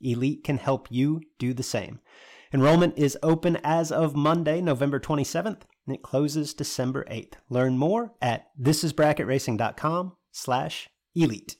Elite can help you do the same. Enrollment is open as of Monday, November 27th, and it closes December 8th. Learn more at thisisbracketracing.com slash elite.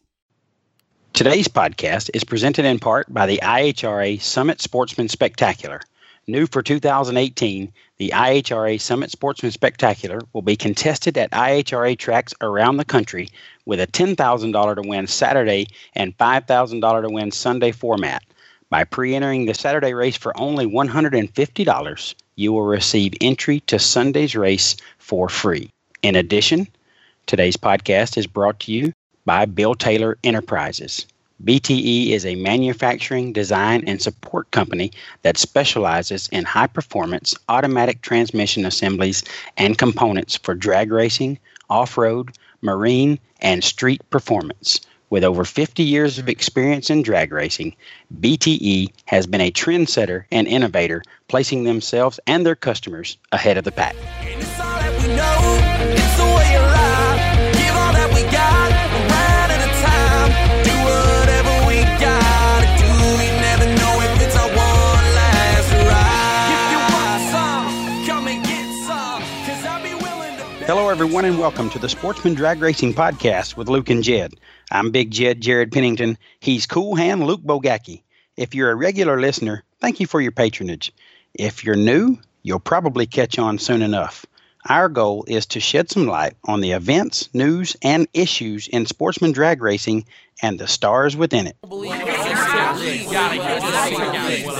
Today's podcast is presented in part by the IHRA Summit Sportsman Spectacular. New for 2018, the IHRA Summit Sportsman Spectacular will be contested at IHRA tracks around the country with a $10,000 to win Saturday and $5,000 to win Sunday format. By pre entering the Saturday race for only $150, you will receive entry to Sunday's race for free. In addition, today's podcast is brought to you by Bill Taylor Enterprises. BTE is a manufacturing, design, and support company that specializes in high performance automatic transmission assemblies and components for drag racing, off road, marine, and street performance. With over 50 years of experience in drag racing, BTE has been a trendsetter and innovator, placing themselves and their customers ahead of the pack. Hello, everyone, and welcome to the Sportsman Drag Racing Podcast with Luke and Jed. I'm Big Jed Jared Pennington. He's Cool Hand Luke Bogacki. If you're a regular listener, thank you for your patronage. If you're new, you'll probably catch on soon enough. Our goal is to shed some light on the events, news, and issues in sportsman drag racing and the stars within it.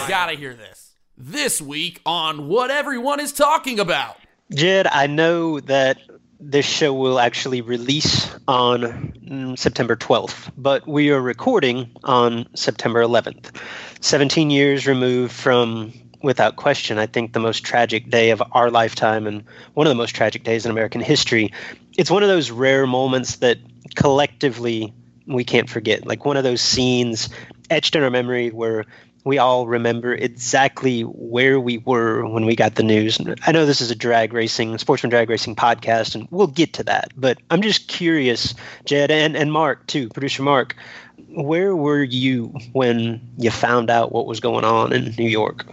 Gotta hear this. This week on What Everyone is Talking About. Jed, I know that this show will actually release on mm, September 12th, but we are recording on September 11th. 17 years removed from, without question, I think the most tragic day of our lifetime and one of the most tragic days in American history. It's one of those rare moments that collectively we can't forget. Like one of those scenes etched in our memory where we all remember exactly where we were when we got the news. I know this is a drag racing, sportsman drag racing podcast, and we'll get to that. But I'm just curious, Jed and, and Mark, too, producer Mark, where were you when you found out what was going on in New York?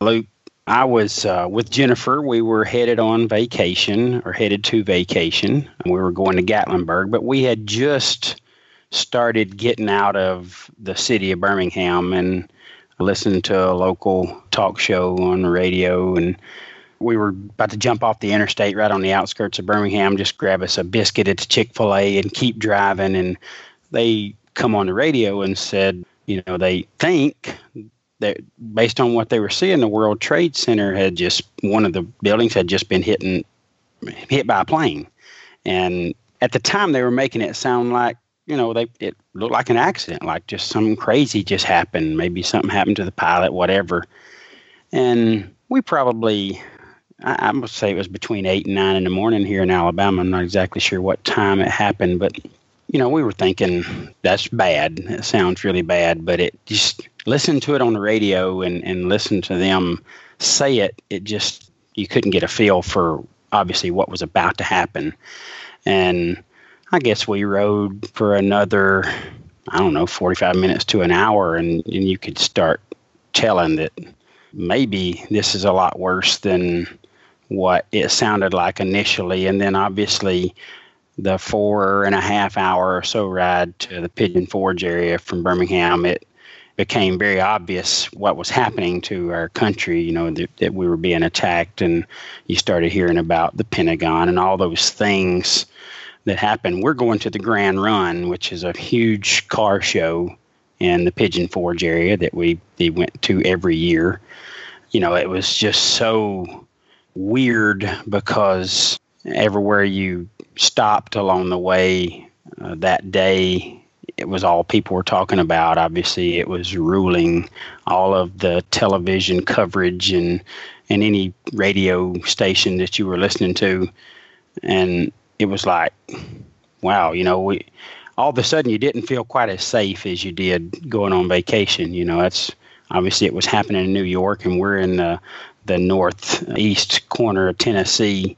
Luke, I was uh, with Jennifer. We were headed on vacation or headed to vacation. We were going to Gatlinburg, but we had just started getting out of the city of Birmingham and listened to a local talk show on the radio and we were about to jump off the interstate right on the outskirts of Birmingham, just grab us a biscuit at the Chick fil A and keep driving. And they come on the radio and said, you know, they think that based on what they were seeing, the World Trade Center had just, one of the buildings had just been hit, and, hit by a plane. And at the time, they were making it sound like you know, they it looked like an accident, like just something crazy just happened. Maybe something happened to the pilot, whatever. And we probably, I, I say it was between eight and nine in the morning here in Alabama. I'm not exactly sure what time it happened, but you know, we were thinking that's bad. It sounds really bad, but it just listen to it on the radio and and listen to them say it, it just you couldn't get a feel for obviously what was about to happen. And I guess we rode for another, I don't know, 45 minutes to an hour, and, and you could start telling that maybe this is a lot worse than what it sounded like initially. And then obviously, the four and a half hour or so ride to the Pigeon Forge area from Birmingham, it became very obvious what was happening to our country, you know, that, that, we were being attacked. And you started hearing about the Pentagon and all those things that happened. We're going to the Grand Run, which is a huge car show in the Pigeon Forge area that we, we went to every year. You know, it was just so weird because everywhere you stopped along the way uh, that day it was all people were talking about. Obviously, it was ruling all of the television coverage and and any radio station that you were listening to, and it was like, wow, you know, we all of a sudden you didn't feel quite as safe as you did going on vacation. You know, that's obviously it was happening in New York, and we're in the the northeast corner of Tennessee,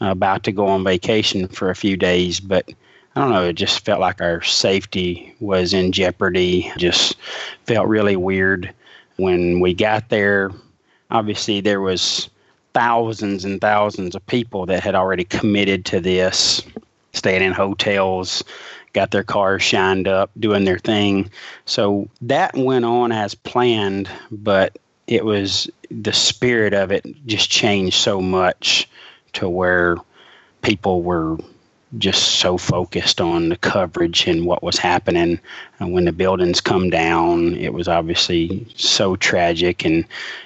uh, about to go on vacation for a few days, but I don't know, it just felt like our safety was in jeopardy. Just felt really weird when we got there. Obviously, there was thousands and thousands of people that had already committed to this, staying in hotels, got their cars shined up, doing their thing. So that went on as planned, but it was the spirit of it just changed so much to where people were just so focused on the coverage and what was happening. And when the buildings come down, it was obviously so tragic. And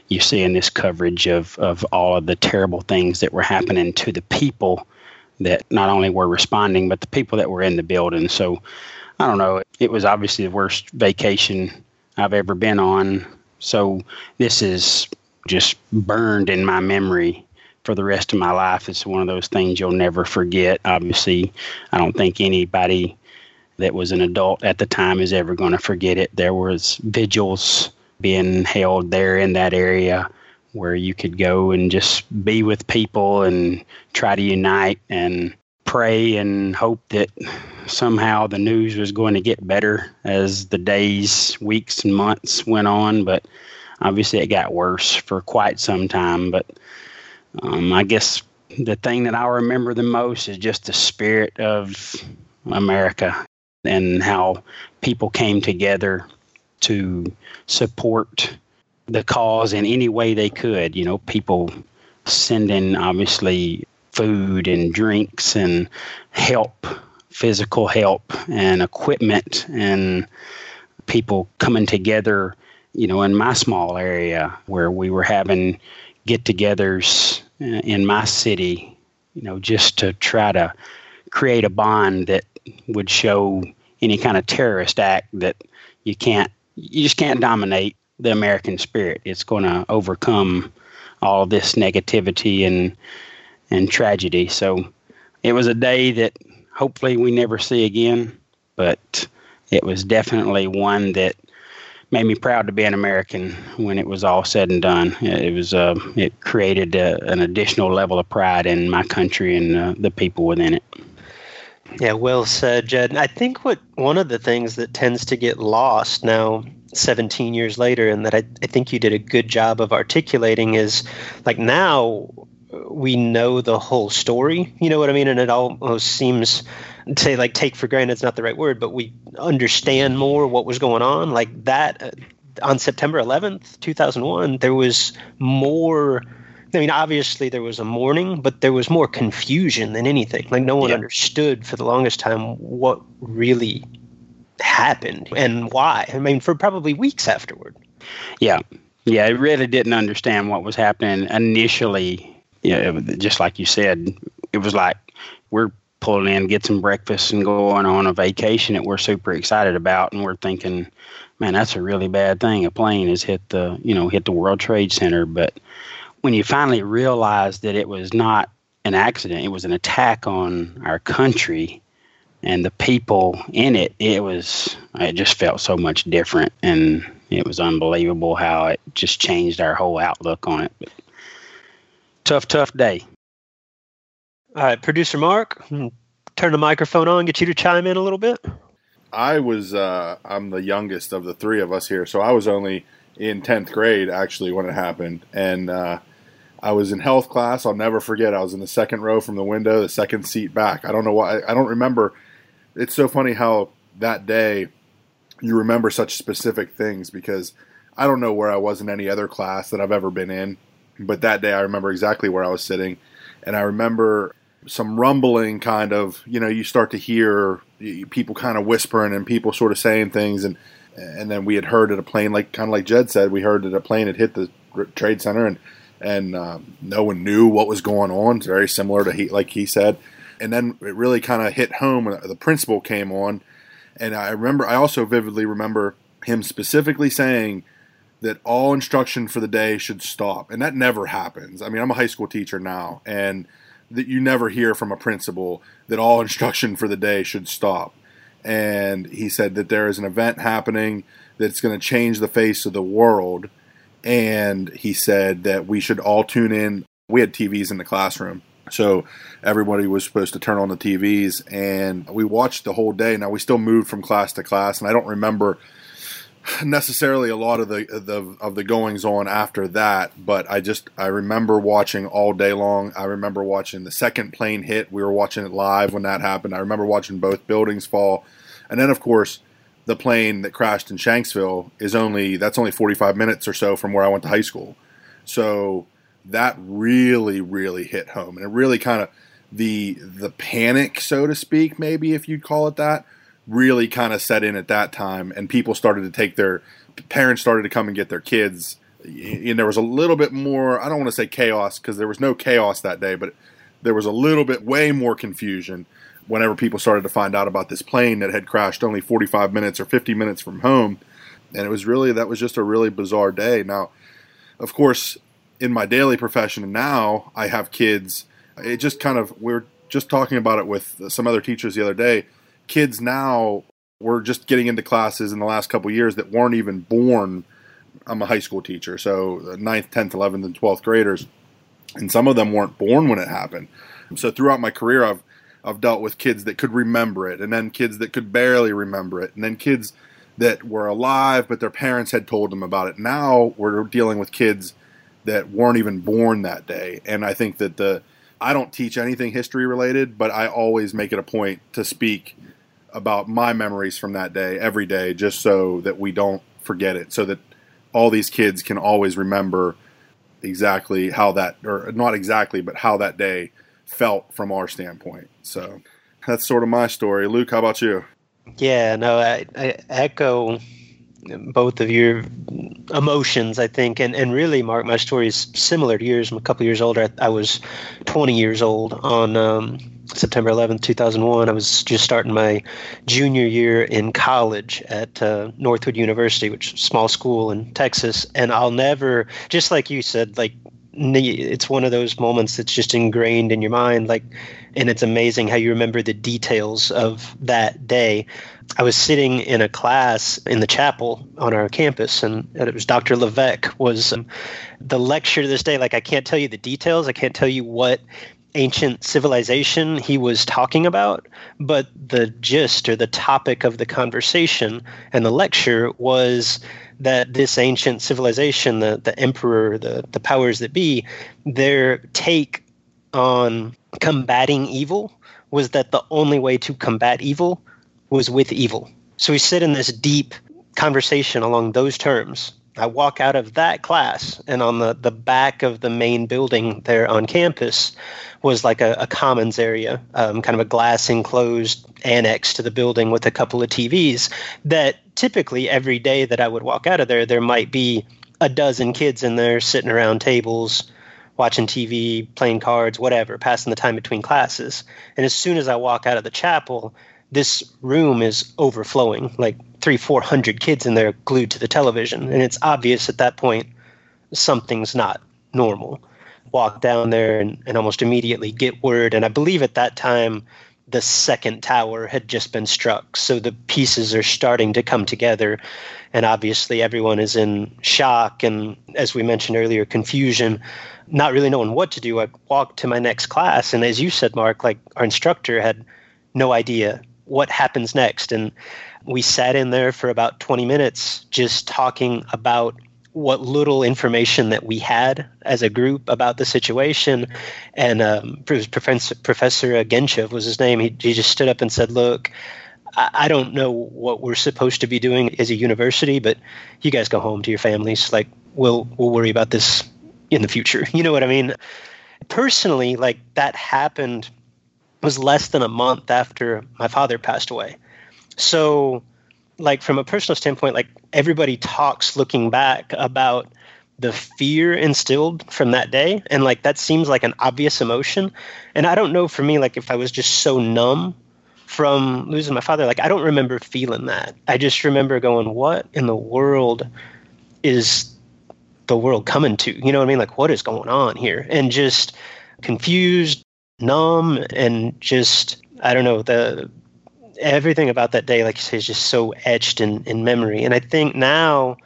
you see in this coverage of, of all of the terrible things that were happening to the people that not only were responding, but the people that were in the building. So I don't know. It was obviously the worst vacation I've ever been on. So this is just burned in my memory for the rest of my life. It's one of those things you'll never forget. Obviously, I don't think anybody that was an adult at the time is ever going to forget it. There was vigils being held there in that area where you could go and just be with people and try to unite and pray and hope that somehow the news was going to get better as the days, weeks, and months went on. But obviously, it got worse for quite some time. But um, I guess the thing that I remember the most is just the spirit of America and how people came together to support the cause in any way they could. You know, people sending obviously food and drinks and help, physical help and equipment, and people coming together. You know, in my small area where we were having get togethers uh, in my city, you know, just to try to create a bond that would show any kind of terrorist act that you can't, you just can't dominate the American spirit. It's going to overcome all this negativity and and tragedy. So it was a day that hopefully we never see again, but it was definitely one that made me proud to be an American when it was all said and done. It was uh, it created uh, an additional level of pride in my country and uh, the people within it. Yeah, well said, Jed. I think what one of the things that tends to get lost now, 17 years later, and that I, I think you did a good job of articulating is like now we know the whole story. You know what I mean? And it almost seems say like take for granted it's not the right word, but we understand more what was going on. Like that uh, on September 11th, 2001, there was more. I mean, obviously there was a mourning, but there was more confusion than anything. Like no one yeah. understood for the longest time what really happened and why. I mean, for probably weeks afterward. Yeah. Yeah, I really didn't understand what was happening initially. Yeah, you know, just like you said, it was like we're pulling in, get some breakfast, and going on a vacation that we're super excited about, and we're thinking, man, that's a really bad thing. A plane has hit the, you know, hit the World Trade Center. But when you finally realize that it was not an accident, it was an attack on our country and the people in it, it was, it just felt so much different. And it was unbelievable how it just changed our whole outlook on it. But tough, tough day. All right, producer Mark, hmm, turn the microphone on, get you to chime in a little bit. I was uh, I'm the youngest of the three of us here, so I was only in tenth grade actually when it happened, and uh, I was in health class. I'll never forget. I was in the second row from the window, the second seat back. I don't know why. I don't remember. It's so funny how that day you remember such specific things because I don't know where I was in any other class that I've ever been in, but that day I remember exactly where I was sitting, and I remember some rumbling kind of you know you start to hear people kind of whispering and people sort of saying things. And and then we had heard that a plane like kind of like Jed said we heard that a plane had hit the trade center and and um, no one knew what was going on. It's very similar to he like he said. And then it really kind of hit home when the principal came on. And I remember I also vividly remember him specifically saying that all instruction for the day should stop. And that never happens. I mean I'm a high school teacher now. And that you never hear from a principal that all instruction for the day should stop. And he said that there is an event happening that's going to change the face of the world. And he said that we should all tune in. We had TVs in the classroom. So everybody was supposed to turn on the TVs. And we watched the whole day. Now, we still moved from class to class. And I don't remember necessarily a lot of the, the of the goings on after that, but I just I remember watching all day long. I remember watching the second plane hit. We were watching it live when that happened. I remember watching both buildings fall, and then of course the plane that crashed in Shanksville is only that's only 45 minutes or so from where I went to high school. So that really really hit home, and it really kind of the the panic, so to speak, maybe if you'd call it that really kind of set in at that time, and people started to take their parents started to come and get their kids. And there was a little bit more. I don't want to say chaos because there was no chaos that day, but there was a little bit way more confusion whenever people started to find out about this plane that had crashed only 45 minutes or 50 minutes from home. And it was really that was just a really bizarre day. Now, of course, in my daily profession now, I have kids. It just kind of we we're just talking about it with some other teachers the other day kids now we're just getting into classes in the last couple years that weren't even born. I'm a high school teacher, so 9th, 10th, 11th, and 12th graders, and some of them weren't born when it happened. So throughout my career, I've I've dealt with kids that could remember it, and then kids that could barely remember it, and then kids that were alive but their parents had told them about it. Now we're dealing with kids that weren't even born that day, and I think that the I don't teach anything history related, but I always make it a point to speak about my memories from that day every day, just so that we don't forget it, so that all these kids can always remember exactly how that, or not exactly, but how that day felt from our standpoint. So that's sort of my story. Luke, how about you? Yeah, no, I, I echo both of your emotions, I think, and, and really, Mark, my story is similar to yours. I'm a couple years older. I, I was 20 years old on um, September 11th, 2001. I was just starting my junior year in college at uh, Northwood University, which is a small school in Texas. And I'll never, just like you said, like it's one of those moments that's just ingrained in your mind. Like, and it's amazing how you remember the details of that day. I was sitting in a class in the chapel on our campus, and it was Dr. Levesque was um, the lecture to this day. Like, I can't tell you the details. I can't tell you what ancient civilization he was talking about, but the gist or the topic of the conversation and the lecture was that this ancient civilization, the, the emperor, the, the powers that be, their take on combating evil was that the only way to combat evil was with evil. So we sit in this deep conversation along those terms I walk out of that class, and on the, the back of the main building there on campus was like a, a commons area, um, kind of a glass enclosed annex to the building with a couple of TVs. That typically every day that I would walk out of there, there might be a dozen kids in there sitting around tables, watching TV, playing cards, whatever, passing the time between classes. And as soon as I walk out of the chapel, this room is overflowing like three four hundred kids in there glued to the television and it's obvious at that point something's not normal walk down there and, and almost immediately get word and i believe at that time the second tower had just been struck. So the pieces are starting to come together. And obviously, everyone is in shock and, as we mentioned earlier, confusion, not really knowing what to do. I walked to my next class. And as you said, Mark, like our instructor had no idea what happens next. And we sat in there for about 20 minutes just talking about what little information that we had as a group about the situation. And um, Professor, Professor Genchev was his name. He, he just stood up and said, Look, I, I don't know what we're supposed to be doing as a university, but you guys go home to your families. Like, we'll, we'll worry about this in the future. You know what I mean? Personally, like, that happened was less than a month after my father passed away. So, like from a personal standpoint, like everybody talks looking back about the fear instilled from that day and like that seems like an obvious emotion. And i don't know for me like if i was just so numb from losing my father like i don't remember feeling that. I just remember going what in the world is the world coming to? You know what i mean? Like what is going on here? And just confused numb and just i don't know the everything about that day, like you say, is just so etched in, in memory. And I think now,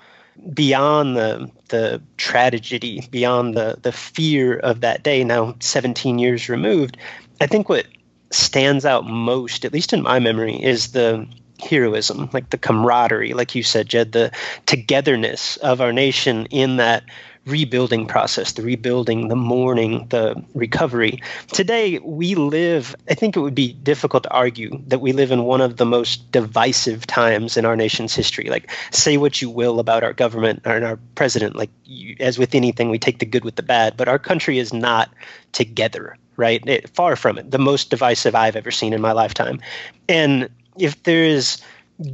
beyond the the tragedy, beyond the the fear of that day, now 17 years removed, I think what stands out most, at least in my memory, is the heroism, like the camaraderie, like you said, Jed, the togetherness of our nation in that rebuilding process, the rebuilding, the mourning, the recovery. Today, we live, I think it would be difficult to argue that we live in one of the most divisive times in our nation's history. Like, say what you will about our government and our president, like, you, as with anything, we take the good with the bad, but our country is not together, right? It, far from it. The most divisive I've ever seen in my lifetime. And if there is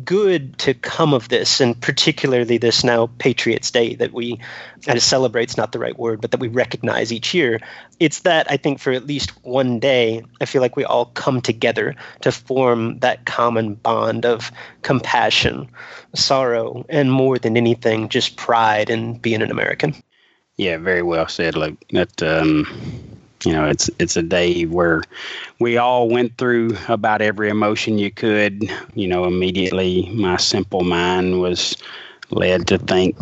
good to come of this, and particularly this now Patriots Day that we of celebrate's not the right word, but that we recognize each year. It's that I think for at least one day, I feel like we all come together to form that common bond of compassion, sorrow, and more than anything, just pride in being an American. Yeah, very well said. Like that. Um you know it's it's a day where we all went through about every emotion you could. You know immediately my simple mind was led to think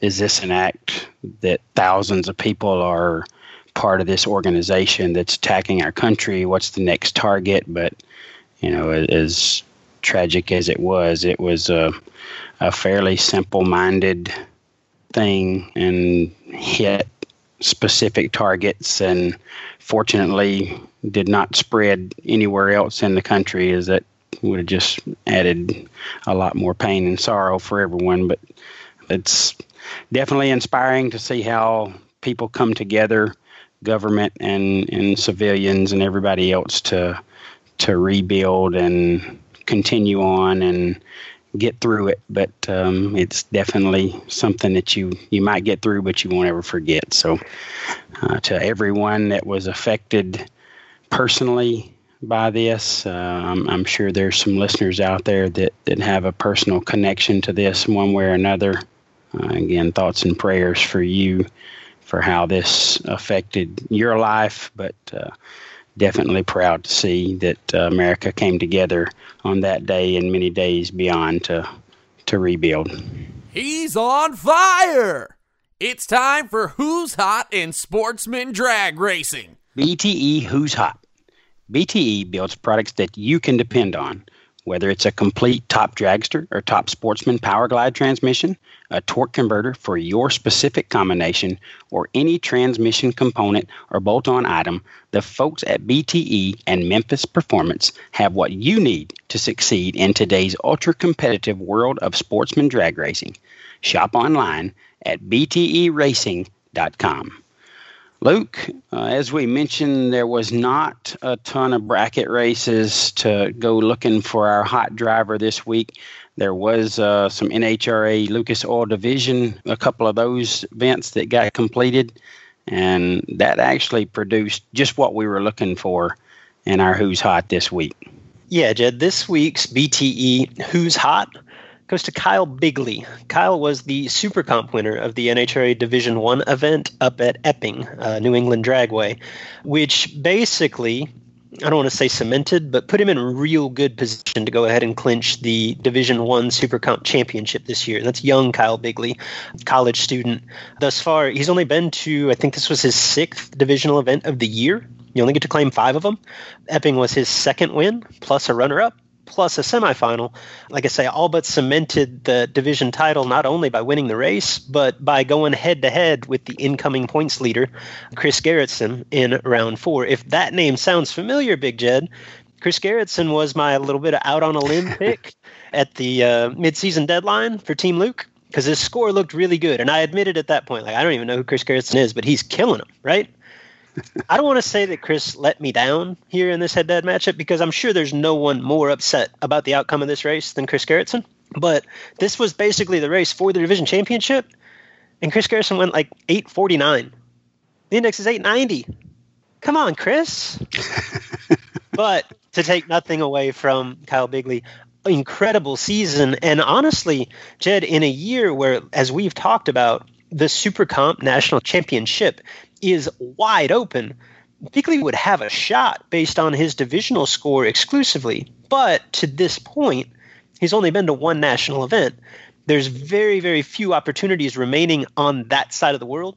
is this an act that thousands of people are part of this organization that's attacking our country? What's the next target? But you know as tragic as it was it was a, a fairly simple minded thing and hit specific targets and fortunately did not spread anywhere else in the country as that would have just added a lot more pain and sorrow for everyone. But it's definitely inspiring to see how people come together government and, and civilians and everybody else to to rebuild and continue on and get through it, but um, it's definitely something that you you might get through, but you won't ever forget. So, uh, to everyone that was affected personally by this, uh, I'm, I'm, sure there's some listeners out there that that have a personal connection to this one way or another. Uh, again, thoughts and prayers for you for how this affected your life, but uh, definitely proud to see that uh, America came together on that day and many days beyond to to rebuild. He's on fire. It's time for Who's Hot in Sportsman Drag Racing. BTE Who's Hot. BTE builds products that you can depend on whether it's a complete top dragster or top sportsman power glide transmission, a torque converter for your specific combination, or any transmission component or bolt on item, the folks at BTE and Memphis Performance have what you need to succeed in today's ultra competitive world of sportsman drag racing. Shop online at bteracing.com. Luke, uh, as we mentioned, there was not a ton of bracket races to go looking for our hot driver this week. There was uh, some NHRA Lucas Oil Division, a couple of those events that got completed, and that actually produced just what we were looking for in our Who's Hot this week. Yeah, Jed, this week's BTE Who's Hot goes to Kyle Bigley. Kyle was the Super Comp winner of the NHRA Division One event up at Epping, uh, New England Dragway, which basically I don't want to say cemented, but put him in real good position to go ahead and clinch the Division One Super Comp championship this year. And that's young Kyle Bigley, college student. Thus far, he's only been to I think this was his sixth divisional event of the year. You only get to claim five of them. Epping was his second win, plus a runner-up plus a semifinal. Like I say, all but cemented the division title not only by winning the race, but by going head to head with the incoming points leader, Chris Gerritsen, in round four. If that name sounds familiar, Big Jed, Chris Gerritsen was my little bit of out on a limb pick at the uh, midseason deadline for Team Luke because his score looked really good. And I admitted at that point, like, I don't even know who Chris Gerritsen is, but he's killing him, right? I don't want to say that Chris let me down here in this head-to-head matchup because I'm sure there's no one more upset about the outcome of this race than Chris Gerritsen. But this was basically the race for the division championship, and Chris Gerritsen went like 849. The index is 890. Come on, Chris. but to take nothing away from Kyle Bigley, incredible season. And honestly, Jed, in a year where, as we've talked about, the Super Comp National Championship is wide open. Bigley would have a shot based on his divisional score exclusively, but to this point, he's only been to one national event. There's very, very few opportunities remaining on that side of the world.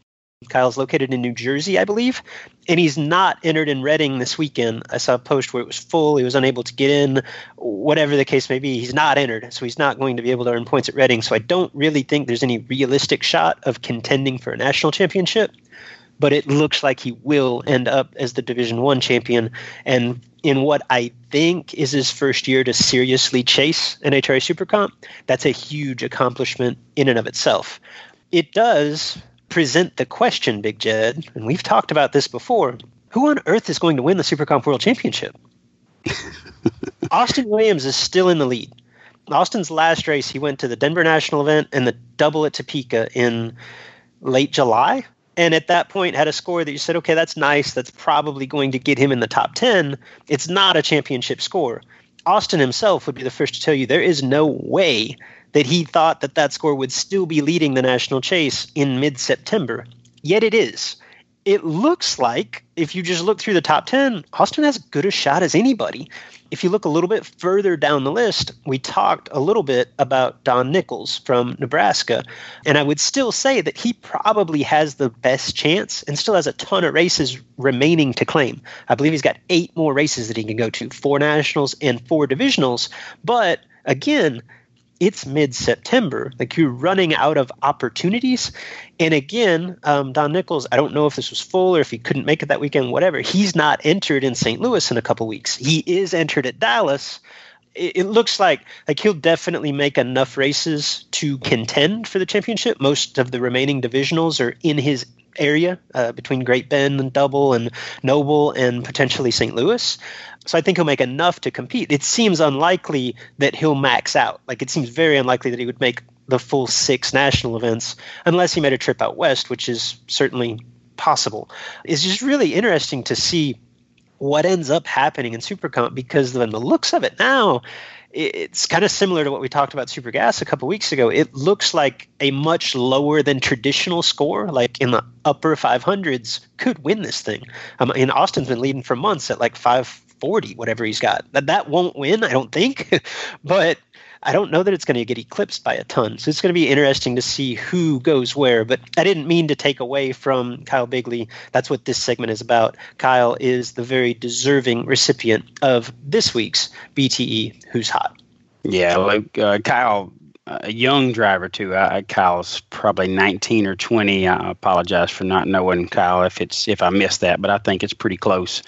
Kyle's located in New Jersey, I believe, and he's not entered in Reading this weekend. I saw a post where it was full. He was unable to get in. Whatever the case may be, he's not entered, so he's not going to be able to earn points at Reading. So I don't really think there's any realistic shot of contending for a national championship but it looks like he will end up as the Division One champion. And in what I think is his first year to seriously chase NHRA Super Comp, that's a huge accomplishment in and of itself. It does present the question, Big Jed, and we've talked about this before. Who on earth is going to win the Super Comp World Championship? Austin Williams is still in the lead. Austin's last race, he went to the Denver National event and the double at Topeka in late July, and at that point had a score that you said, okay, that's nice. That's probably going to get him in the top 10. It's not a championship score. Austin himself would be the first to tell you there is no way that he thought that that score would still be leading the national chase in mid September. Yet it is. It looks like, if you just look through the top 10, Austin has as good a shot as anybody if you look a little bit further down the list, we talked a little bit about Don Nichols from Nebraska. And I would still say that he probably has the best chance and still has a ton of races remaining to claim. I believe he's got eight more races that he can go to four nationals and four divisionals. But again, it's mid September. Like you're running out of opportunities. And again, um, Don Nichols, I don't know if this was full or if he couldn't make it that weekend, whatever. He's not entered in St. Louis in a couple weeks. He is entered at Dallas. It, it looks like like he'll definitely make enough races to contend for the championship. Most of the remaining divisionals are in his area uh, between Great Bend and Double and Noble and potentially St. Louis. So I think he'll make enough to compete. It seems unlikely that he'll max out. Like it seems very unlikely that he would make the full six national events unless he made a trip out west, which is certainly possible. It's just really interesting to see what ends up happening in Supercomp because when the looks of it now, it's kind of similar to what we talked about Super Gas a couple weeks ago. It looks like a much lower than traditional score, like in the upper 500s, could win this thing. Um, and Austin's been leading for months at like 540, whatever he's got. That that won't win, I don't think, but I don't know that it's going to get eclipsed by a ton. So it's going to be interesting to see who goes where. But I didn't mean to take away from Kyle Bigley. That's what this segment is about. Kyle is the very deserving recipient of this week's BTE Who's Hot. Yeah, like uh, Kyle, a young driver too. I, Kyle's probably 19 or 20. I apologize for not knowing Kyle if it's if I missed that, but I think it's pretty close.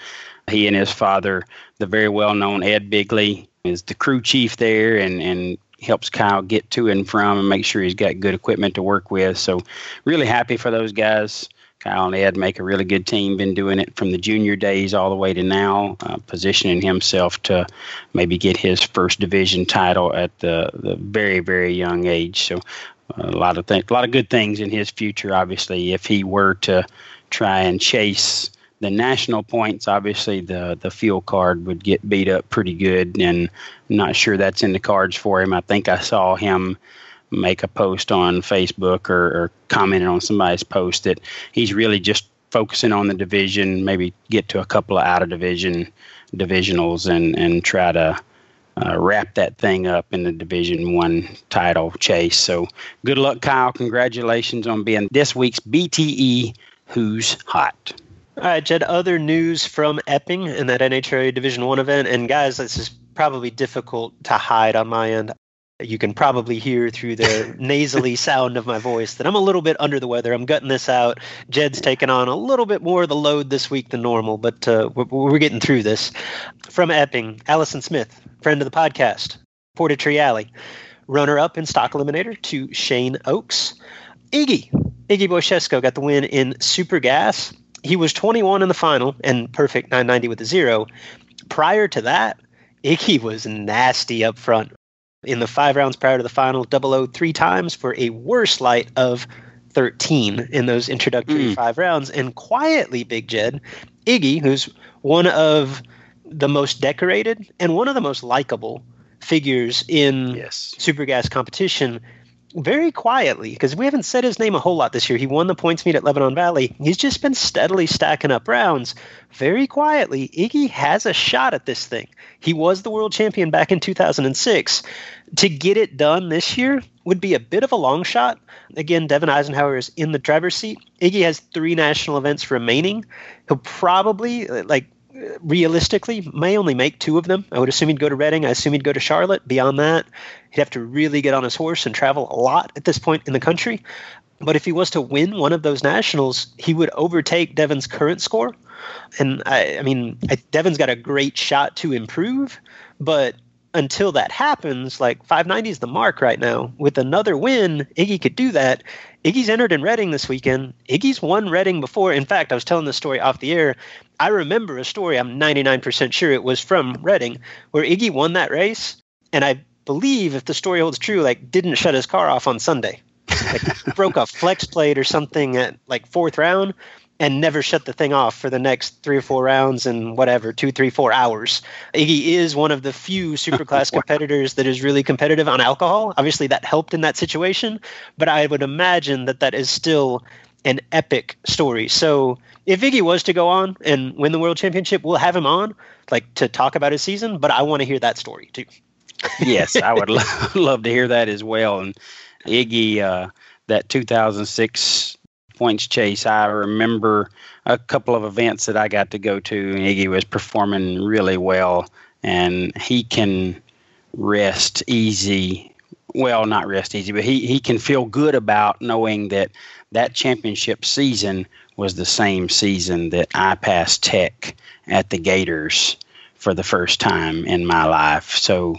He and his father, the very well known Ed Bigley, is the crew chief there and, and helps Kyle get to and from and make sure he's got good equipment to work with. So, really happy for those guys. Kyle and Ed make a really good team. Been doing it from the junior days all the way to now, uh, positioning himself to maybe get his first division title at the, the very very young age. So, uh, a lot of things, a lot of good things in his future. Obviously, if he were to try and chase the national points, obviously the the field card would get beat up pretty good, and I'm not sure that's in the cards for him. I think I saw him make a post on Facebook or, or commented on somebody's post that he's really just focusing on the division, maybe get to a couple of out of division divisionals and and try to uh, wrap that thing up in the Division One title chase. So good luck, Kyle. Congratulations on being this week's BTE Who's Hot. All right, Jed. Other news from Epping in that NHRA Division One event, and guys, this is probably difficult to hide on my end. You can probably hear through the nasally sound of my voice that I'm a little bit under the weather. I'm gutting this out. Jed's taken on a little bit more of the load this week than normal, but uh, we're, we're, getting through this. From Epping, Allison Smith, friend of the podcast, Portatree Alley, runner up in stock eliminator to Shane Oaks. Iggy, Iggy Boychesko got the win in Super Gas. He was 21 in the final and perfect 990 with a zero. Prior to that, Iggy was nasty up front in the five rounds prior to the final, double O three times for a worse light of 13 in those introductory mm. five rounds. And quietly, Big Jed, Iggy, who's one of the most decorated and one of the most likable figures in yes. super gas competition, very quietly, because we haven't said his name a whole lot this year. He won the points meet at Lebanon Valley. He's just been steadily stacking up rounds. Very quietly, Iggy has a shot at this thing. He was the world champion back in 2006. To get it done this year would be a bit of a long shot. Again, Devin Eisenhower is in the driver's seat. Iggy has three national events remaining. He'll probably, like, realistically may only make two of them. I would assume he'd go to Reading. I assume he'd go to Charlotte. Beyond that, he'd have to really get on his horse and travel a lot at this point in the country. But if he was to win one of those nationals, he would overtake Devin's current score. And I, I mean, I, Devin's got a great shot to improve, but until that happens, like 590 is the mark right now. With another win, Iggy could do that. Iggy's entered in Reading this weekend. Iggy's won Reading before. In fact, I was telling this story off the air. I remember a story, I'm 99% sure it was from Reading, where Iggy won that race. And I believe, if the story holds true, like didn't shut his car off on Sunday. Like broke a flex plate or something at like fourth round and never shut the thing off for the next three or four rounds and whatever, two, three, four hours. Iggy is one of the few superclass competitors that is really competitive on alcohol. Obviously, that helped in that situation, but I would imagine that that is still an epic story. So if Iggy was to go on and win the world championship, we'll have him on like to talk about his season, but I want to hear that story too. yes, I would lo- love to hear that as well. And Iggy, uh, that 2006 points chase, I remember a couple of events that I got to go to. And Iggy was performing really well, and he can rest easy. Well, not rest easy, but he, he can feel good about knowing that that championship season was the same season that I passed tech at the Gators for the first time in my life. So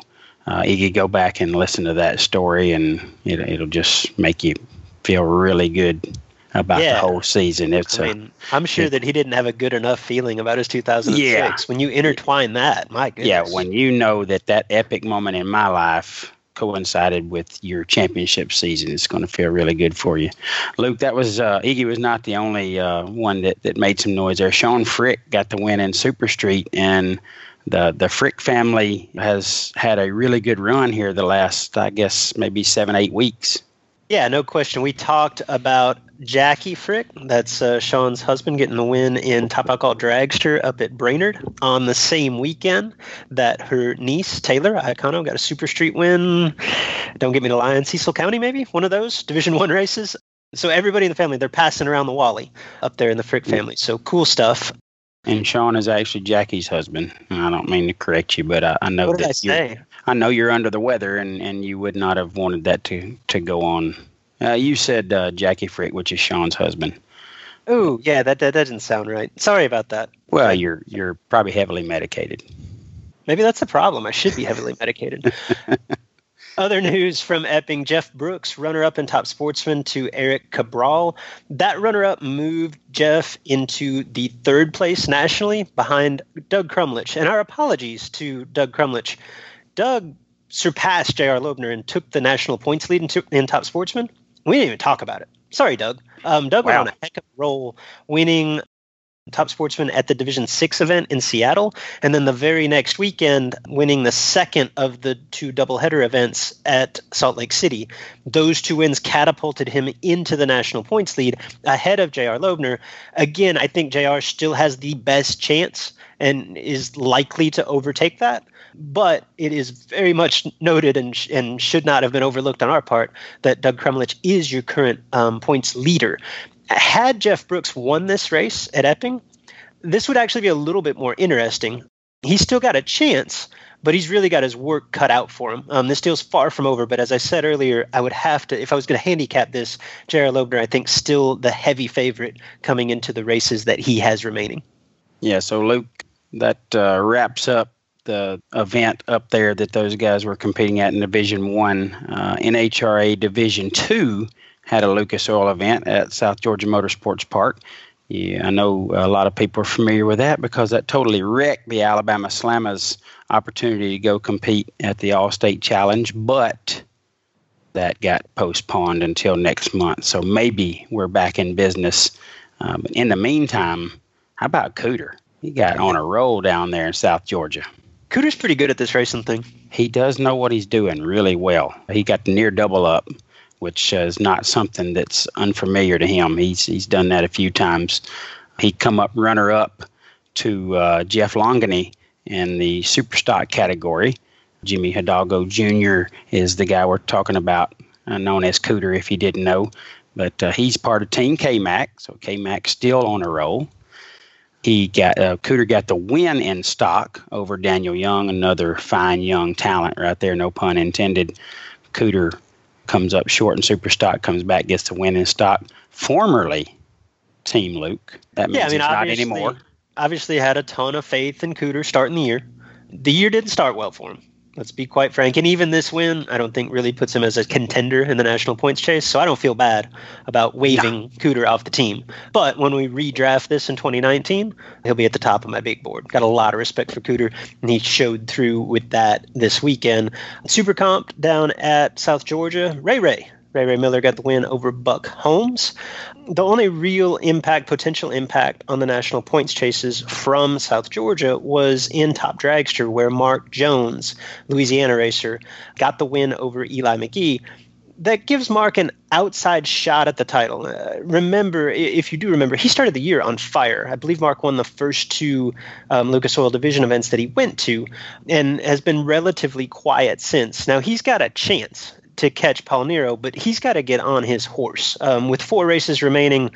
uh, you could go back and listen to that story, and it, it'll just make you feel really good about yeah. the whole season. It's I mean, I'm sure it, that he didn't have a good enough feeling about his 2006. Yeah. When you intertwine that, my goodness. Yeah, when you know that that epic moment in my life coincided with your championship season, it's going to feel really good for you. Luke, that was uh, Iggy was not the only uh, one that, that made some noise there. Sean Frick got the win in Super Street, and the the Frick family has had a really good run here the last, I guess, maybe seven eight weeks. Yeah, no question. We talked about Jackie Frick, that's uh, Sean's husband, getting the win in Top Alcohol Dragster up at Brainerd on the same weekend that her niece, Taylor Iacono, got a Super Street win. Don't get me to lie, in Cecil County, maybe? One of those Division One races. So everybody in the family, they're passing around the Wally up there in the Frick family. So cool stuff. And Sean is actually Jackie's husband. I don't mean to correct you, but I, I know what that I, I know you're under the weather, and, and you would not have wanted that to, to go on. Uh, you said uh, Jackie Frick, which is Sean's husband. Oh, yeah, that, that doesn't sound right. Sorry about that. Well, you're you're probably heavily medicated. Maybe that's the problem. I should be heavily medicated. Other news from Epping Jeff Brooks, runner up in top sportsman to Eric Cabral. That runner up moved Jeff into the third place nationally behind Doug Crumlich. And our apologies to Doug Crumlich. Doug surpassed J.R. Loebner and took the national points lead in, in top sportsman. We didn't even talk about it. Sorry, Doug. Um, Doug wow. went on a heck of a roll, winning top sportsman at the Division Six event in Seattle, and then the very next weekend, winning the second of the two doubleheader events at Salt Lake City. Those two wins catapulted him into the national points lead ahead of J.R. Loebner. Again, I think J.R. still has the best chance and is likely to overtake that. But it is very much noted and, sh- and should not have been overlooked on our part that Doug Krummelich is your current um, points leader. Had Jeff Brooks won this race at Epping, this would actually be a little bit more interesting. He's still got a chance, but he's really got his work cut out for him. Um, this deal's far from over, but as I said earlier, I would have to, if I was going to handicap this, J.R. Loebner, I think, still the heavy favorite coming into the races that he has remaining. Yeah, so Luke, that uh, wraps up the event up there that those guys were competing at in Division One. Uh, NHRA Division Two had a Lucas Oil event at South Georgia Motorsports Park. Yeah, I know a lot of people are familiar with that because that totally wrecked the Alabama Slammers' opportunity to go compete at the All-State Challenge, but that got postponed until next month. So maybe we're back in business. Um, in the meantime, how about Cooter? He got on a roll down there in South Georgia. Cooter's pretty good at this racing thing. He does know what he's doing really well. He got the near double up, which is not something that's unfamiliar to him. He's he's done that a few times. He come up runner up to uh, Jeff Longany in the super stock category. Jimmy Hidalgo Jr. is the guy we're talking about, uh, known as Cooter, if you didn't know. But uh, he's part of Team KMAC, so KMAC still on a roll. He got uh, Cooter got the win in stock over Daniel Young, another fine young talent right there, no pun intended. Cooter comes up short in super stock, comes back, gets the win in stock. Formerly Team Luke. That means yeah, I mean, he's not anymore. obviously had a ton of faith in Cooter starting the year. The year didn't start well for him. Let's be quite frank. And even this win, I don't think really puts him as a contender in the national points chase. So I don't feel bad about waving Cooter off the team. But when we redraft this in 2019, he'll be at the top of my big board. Got a lot of respect for Cooter, and he showed through with that this weekend. Super comp down at South Georgia. Ray Ray Ray Ray Miller got the win over Buck Holmes. The only real impact, potential impact on the national points chases from South Georgia was in Top Dragster, where Mark Jones, Louisiana racer, got the win over Eli McGee. That gives Mark an outside shot at the title. Uh, remember, if you do remember, he started the year on fire. I believe Mark won the first two um, Lucas Oil Division events that he went to and has been relatively quiet since. Now, he's got a chance to catch Paul Nero, but he's got to get on his horse. Um, with four races remaining,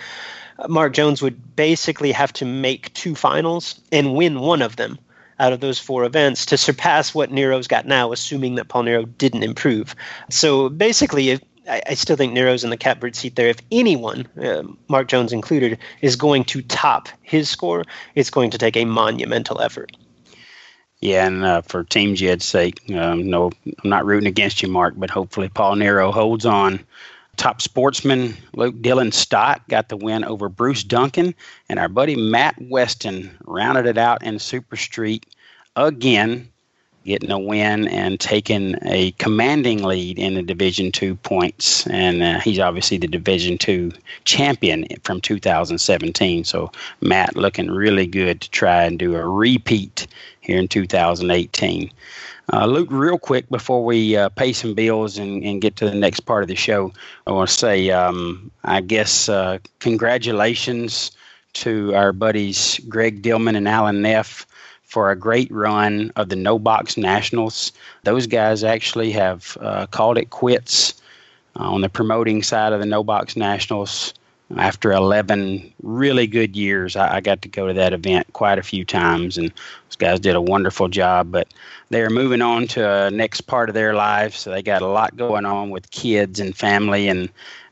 Mark Jones would basically have to make two finals and win one of them out of those four events to surpass what Nero's got now, assuming that Paul Nero didn't improve. So basically, if, I, I, still think Nero's in the catbird seat there. If anyone, uh, Mark Jones included, is going to top his score, it's going to take a monumental effort. Yeah, and uh, for Team Jed's sake, um, no, I'm not rooting against you, Mark, but hopefully Paul Nero holds on. Top sportsman Luke Dillon Stott got the win over Bruce Duncan, and our buddy Matt Weston rounded it out in Super Street again, getting a win and taking a commanding lead in the Division Two points. And uh, he's obviously the Division Two champion from 2017. So Matt looking really good to try and do a repeat here in 2018. Uh, Luke, real quick before we uh, pay some bills and, and get to the next part of the show, I want to say, um, I guess, uh, congratulations to our buddies Greg Dillman and Alan Neff for a great run of the No Box Nationals. Those guys actually have uh, called it quits on the promoting side of the No Box Nationals after 11 really good years, I, I, got to go to that event quite a few times, and those guys did a wonderful job. But they're moving on to a next part of their lives, so they got a lot going on with kids and family, and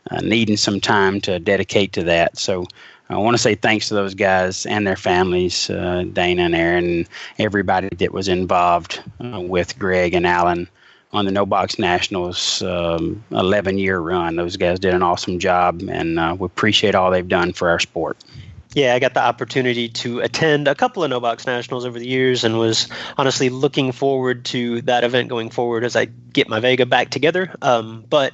uh, needing some time to dedicate to that. So I want to say thanks to those guys and their families, uh, Dana and Aaron, and everybody that was involved uh, with Greg and Alan on the No Box Nationals um, 11 year run. Those guys did an awesome job, and uh, we appreciate all they've done for our sport. Yeah, I got the opportunity to attend a couple of No Box Nationals over the years and was honestly looking forward to that event going forward as I get my Vega back together. Um, but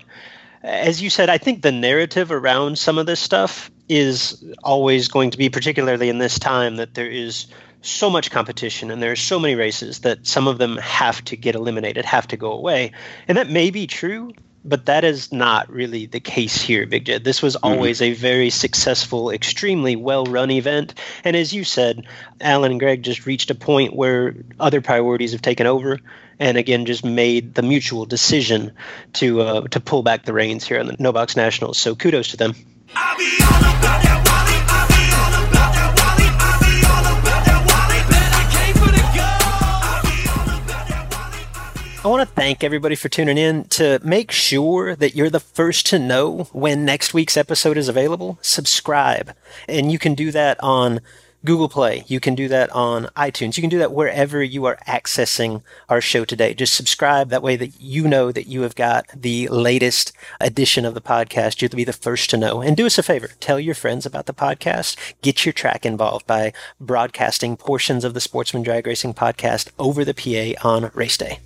as you said, I think the narrative around some of this stuff is always going to be, particularly in this time, that there is so much competition and there are so many races that some of them have to get eliminated, have to go away. And that may be true, but that is not really the case here, Big Jed. This was mm-hmm. always mm-hmm. a very successful, extremely well run event. And as you said, Alan and Greg just reached a point where other priorities have taken over and again just made the mutual decision to uh, to pull back the reins here on the No Box Nationals. So kudos to them. I want to thank everybody for tuning in. To make sure that you're the first to know when next week's episode is available, subscribe. And you can do that on Google Play. You can do that on iTunes. You can do that wherever you are accessing our show today. Just subscribe. That way that you know that you have got the latest edition of the podcast. You'll be the first to know. And do us a favor. Tell your friends about the podcast. Get your track involved by broadcasting portions of the Sportsman Drag Racing podcast over the PA on race day.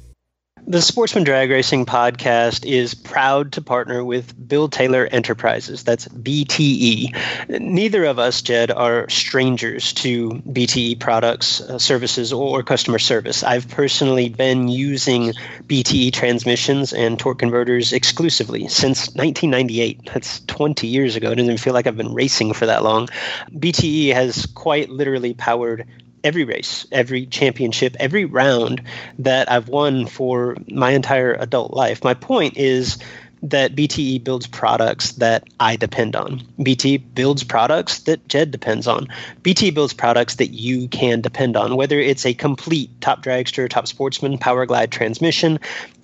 The Sportsman Drag Racing podcast is proud to partner with Bill Taylor Enterprises. That's BTE. Neither of us, Jed, are strangers to BTE products, uh, services, or customer service. I've personally been using BTE transmissions and torque converters exclusively since 1998. That's 20 years ago. It doesn't feel like I've been racing for that long. BTE has quite literally powered every race, every championship, every round that I've won for my entire adult life. My point is that BTE builds products that I depend on. BTE builds products that Jed depends on. BTE builds products that you can depend on, whether it's a complete top dragster, top sportsman, power glide transmission,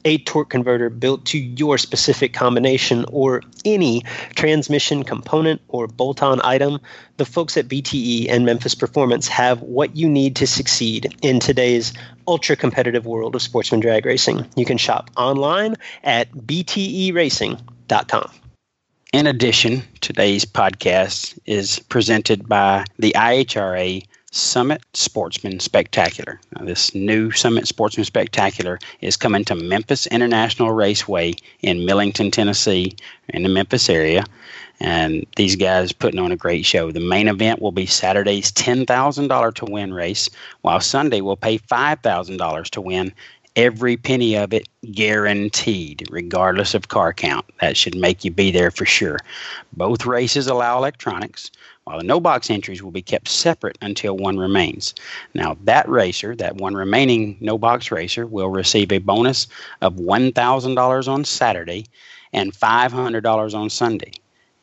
a torque converter built to your specific combination or any transmission component or bolt on item, the folks at BTE and Memphis Performance have what you need to succeed in today's ultra competitive world of sportsman drag racing. You can shop online at bteracing.com. In addition, today's podcast is presented by the IHRA Summit Sportsman Spectacular. Now, this new Summit Sportsman Spectacular is coming to Memphis International Raceway in Millington, Tennessee, in the Memphis area. And these guys putting on a great show. The main event will be Saturday's $10,000 to win race, while Sunday will pay $5,000 to win every penny of it guaranteed, regardless of car count. That should make you be there for sure. Both races allow electronics while the no box entries will be kept separate until one remains. Now, that racer, that one remaining no box racer, will receive a bonus of $1,000 on Saturday and $500 on Sunday.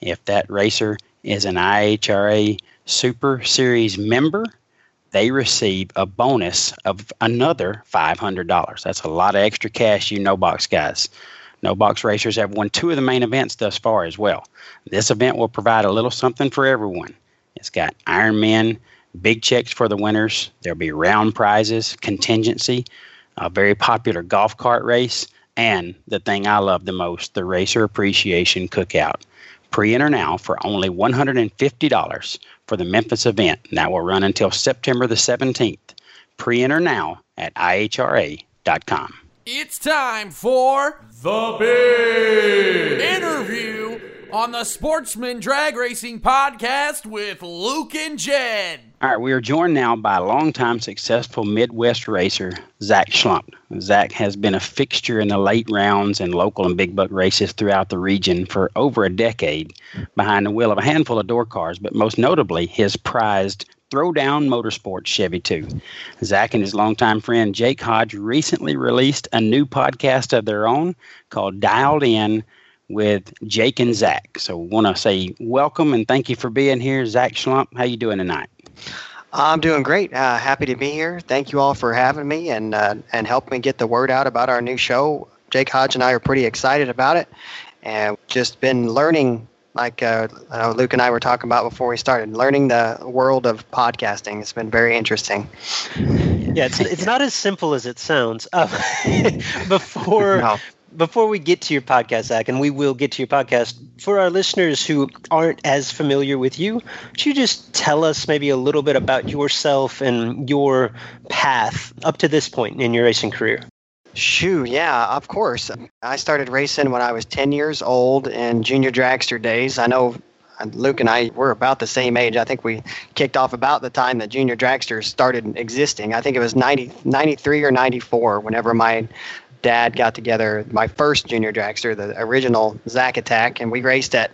If that racer is an IHRA Super Series member, they receive a bonus of another $500. That's a lot of extra cash, you no box guys. No box racers have won two of the main events thus far as well. This event will provide a little something for everyone. It's got Ironman, big checks for the winners. There'll be round prizes, contingency, a very popular golf cart race, and the thing I love the most, the Racer Appreciation Cookout. Pre-enter now for only $150 for the Memphis event. That will run until September the 17th. Pre-enter now at ihra.com. It's time for the big interview on the Sportsman Drag Racing Podcast with Luke and Jed. All right, we are joined now by a longtime successful Midwest racer, Zach Schlumpf. Zach has been a fixture in the late rounds and local and big buck races throughout the region for over a decade, behind the wheel of a handful of door cars, but most notably his prized Throwdown Motorsports Chevy 2. Zach and his longtime friend Jake Hodge recently released a new podcast of their own called Dialed In with Jake and Zach. So want to say welcome and thank you for being here, Zach Schlumpf. How you doing tonight? I'm doing great. Uh, happy to be here. Thank you all for having me and uh, and helping me get the word out about our new show. Jake Hodge and I are pretty excited about it, and just been learning. Like uh, uh Luke and I were talking about before we started, learning the world of podcasting. It's been very interesting. Yeah, it's, it's not as simple as it sounds. Uh, before no before we get to your podcast, Zach, and we will get to your podcast, for our listeners who aren't as familiar with you, Could you just tell us maybe a little bit about yourself and your path up to this point in your racing career? Shoo, yeah, of course. I started racing when I was 10 years old in junior dragster days. I know uh, Luke and I were about the same age. I think we kicked off about the time that Junior Dragsters started existing. I think it was 90, 93 or 94 whenever my dad got together my first Junior Dragster, the original Zach Attack, and we raced at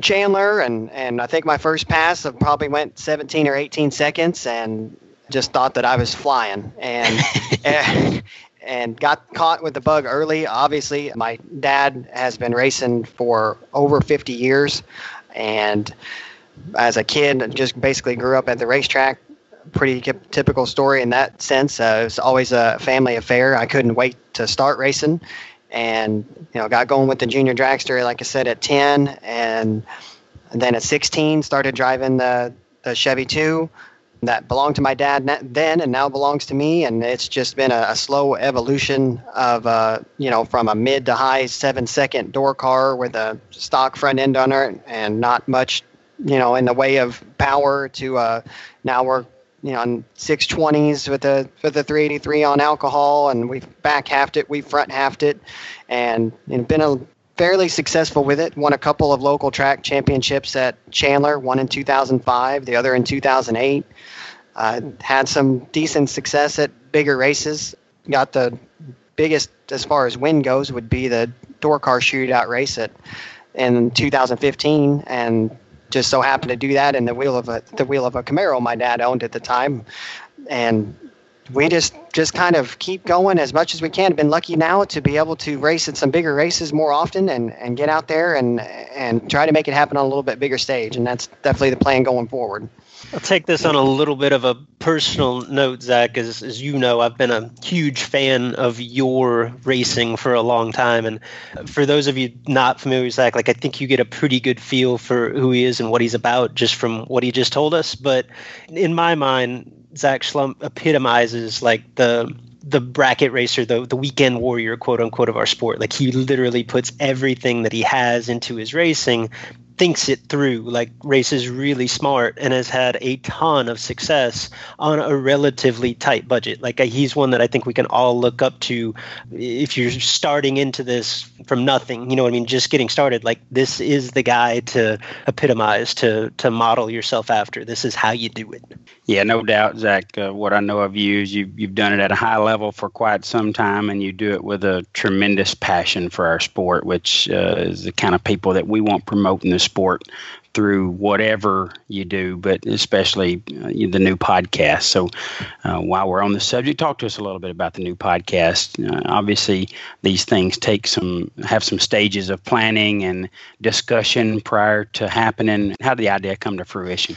Chandler. And, and I think my first pass probably went 17 or 18 seconds and just thought that I was flying. And, eh, and got caught with the bug early. Obviously, my dad has been racing for over 50 years, and as a kid, just basically grew up at the racetrack. Pretty typical story in that sense. Uh, it was always a family affair. I couldn't wait to start racing, and you know, got going with the junior dragster, like I said, at 10, and, and then at 16, started driving the the Chevy 2 that belonged to my dad then and now belongs to me and it's just been a, a slow evolution of uh, you know from a mid to high seven second door car with a stock front end on it and not much you know in the way of power to uh, now we're you know on 620s with the with the 383 on alcohol and we've back halved it we front halved it and know, been a fairly successful with it. Won a couple of local track championships at Chandler, one in 2005, the other in 2008. Uh, had some decent success at bigger races. Got the biggest as far as win goes would be the door car shootout race at in 2015, and just so happened to do that in the wheel of a the wheel of a Camaro my dad owned at the time, and we just just kind of keep going as much as we can. Been lucky now to be able to race at some bigger races more often and, and get out there and and try to make it happen on a little bit bigger stage. And that's definitely the plan going forward. I'll take this on a little bit of a personal note, Zach. As, as you know, I've been a huge fan of your racing for a long time. And for those of you not familiar with Zach, like I think you get a pretty good feel for who he is and what he's about just from what he just told us. But in my mind, Zach Schlumpf epitomizes like the the bracket racer, the the weekend warrior, quote unquote, of our sport. Like he literally puts everything that he has into his racing, thinks it through, like race is really smart, and has had a ton of success on a relatively tight budget. Like he's one that I think we can all look up to if you're starting into this from nothing. You know what I mean? Just getting started. Like this is the guy to epitomize, to to model yourself after. This is how you do it. Yeah, no doubt, Zach. Uh, what I know of you is you, you've done it at a high level for quite some time, and you do it with a tremendous passion for our sport, which uh, is the kind of people that we want promoting the sport through whatever you do, but especially uh, the new podcast. So, uh, while we're on the subject, talk to us a little bit about the new podcast. Uh, obviously, these things take some have some stages of planning and discussion prior to happening. How did the idea come to fruition?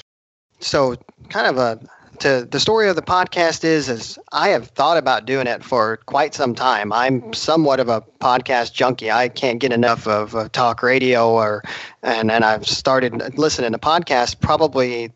so kind of a to the story of the podcast is is I have thought about doing it for quite some time. I'm somewhat of a podcast junkie. I can't get enough of uh, talk radio or and and I've started listening to podcasts probably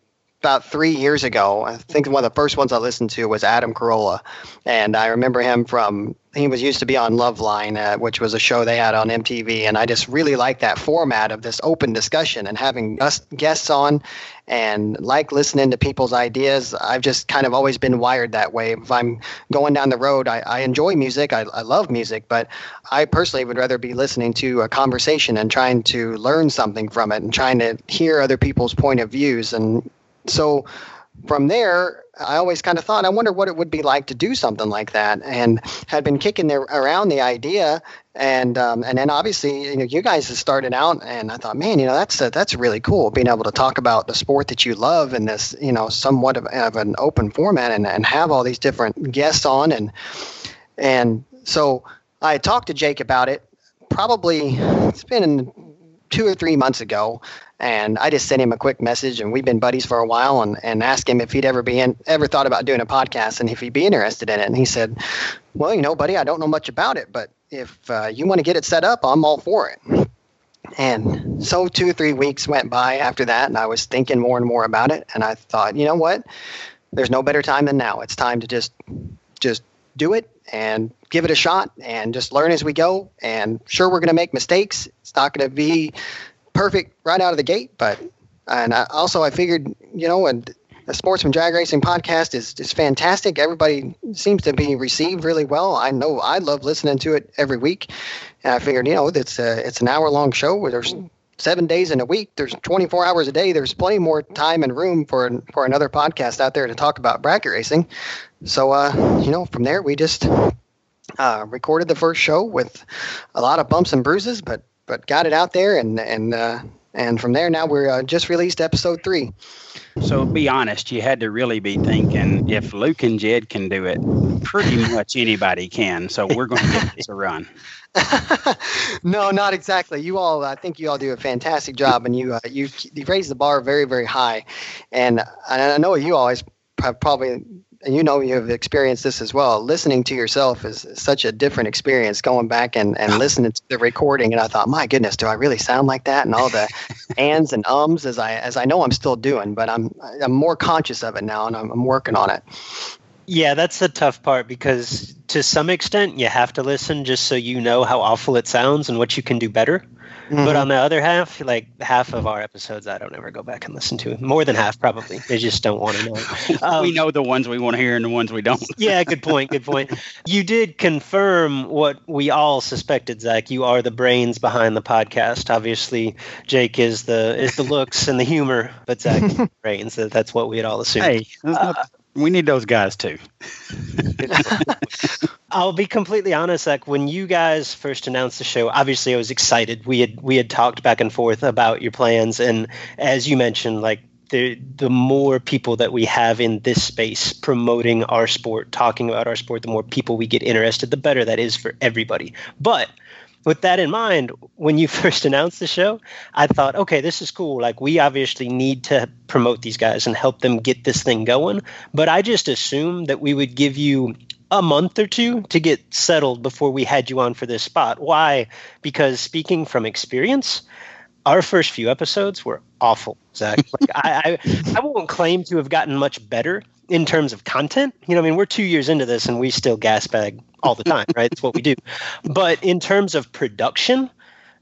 about three years ago. I think one of the first ones I listened to was Adam Carolla, and I remember him from he was used to be on Loveline, uh, which was a show they had on MTV, and I just really like that format of this open discussion and having guests on, and like listening to people's ideas. I've just kind of always been wired that way. If I'm going down the road, I, I enjoy music, I, I love music, but I personally would rather be listening to a conversation and trying to learn something from it and trying to hear other people's point of views and so from there, I always kind of thought, I wonder what it would be like to do something like that, and had been kicking there around the idea, and um, and then obviously, you know, you guys started out, and I thought, man, you know, that's a, that's really cool, being able to talk about the sport that you love in this, you know, somewhat of, of an open format, and and have all these different guests on, and and so I talked to Jake about it. Probably it's been two or three months ago, and I just sent him a quick message, and we've been buddies for a while, and, and asked him if he'd ever be in, ever thought about doing a podcast and if he'd be interested in it. And he said, "Well, you know, buddy, I don't know much about it, but if uh, you want to get it set up, I'm all for it." And so two or three weeks went by after that, and I was thinking more and more about it, and I thought, you know what? There's no better time than now. It's time to just just do it and give it a shot and just learn as we go. And sure, we're going to make mistakes. It's not going to be perfect right out of the gate, but and I, also I figured you know and the Sportsman Drag Racing podcast is is fantastic. Everybody seems to be received really well. I know I love listening to it every week, and I figured you know it's a, it's an hour long show where there's seven days in a week. There's 24 hours a day. There's plenty more time and room for for another podcast out there to talk about bracket racing. So, uh, you know, from there we just uh, recorded the first show with a lot of bumps and bruises, but but got it out there, and and uh, and from there now we're uh, just released episode three. So be honest, you had to really be thinking if Luke and Jed can do it, pretty much anybody can. So we're going to give this a run. no, not exactly. You all, I think you all do a fantastic job, and you uh, you you raise the bar very very high, and I know you always have probably you know you have experienced this as well. Listening to yourself is such a different experience. Going back and, and listening to the recording, and I thought, my goodness, do I really sound like that? And all the ands and ums, as I as I know I'm still doing, but I'm I'm more conscious of it now, and I'm, I'm working on it. Yeah, that's the tough part because to some extent you have to listen just so you know how awful it sounds and what you can do better. Mm-hmm. But on the other half, like half of our episodes, I don't ever go back and listen to. More than half, probably. They just don't want to know. Um, we know the ones we want to hear and the ones we don't. yeah, good point. Good point. You did confirm what we all suspected, Zach. You are the brains behind the podcast. Obviously, Jake is the is the looks and the humor, but Zach is the brains. That's what we had all assumed. Hey, uh, we need those guys too. I'll be completely honest, like when you guys first announced the show, obviously I was excited. We had we had talked back and forth about your plans, and as you mentioned, like the the more people that we have in this space promoting our sport, talking about our sport, the more people we get interested, the better that is for everybody. But with that in mind, when you first announced the show, I thought, okay, this is cool. Like, we obviously need to promote these guys and help them get this thing going. But I just assumed that we would give you a month or two to get settled before we had you on for this spot. Why? Because speaking from experience, our first few episodes were awful, Zach. Like, I, I, I won't claim to have gotten much better in terms of content. You know, I mean, we're two years into this and we still gas bag all the time, right? It's what we do. But in terms of production,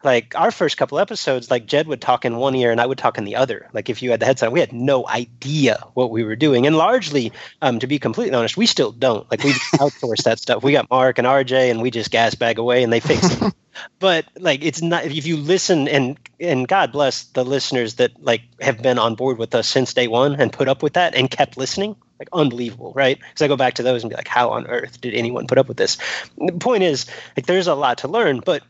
like our first couple episodes, like Jed would talk in one ear and I would talk in the other. Like if you had the headset, we had no idea what we were doing. And largely, um, to be completely honest, we still don't. Like we outsource that stuff. We got Mark and RJ and we just gas bag away and they fix it. but like it's not if you listen and and God bless the listeners that like have been on board with us since day one and put up with that and kept listening like unbelievable, right? Because I go back to those and be like, how on earth did anyone put up with this? The point is, like, there's a lot to learn, but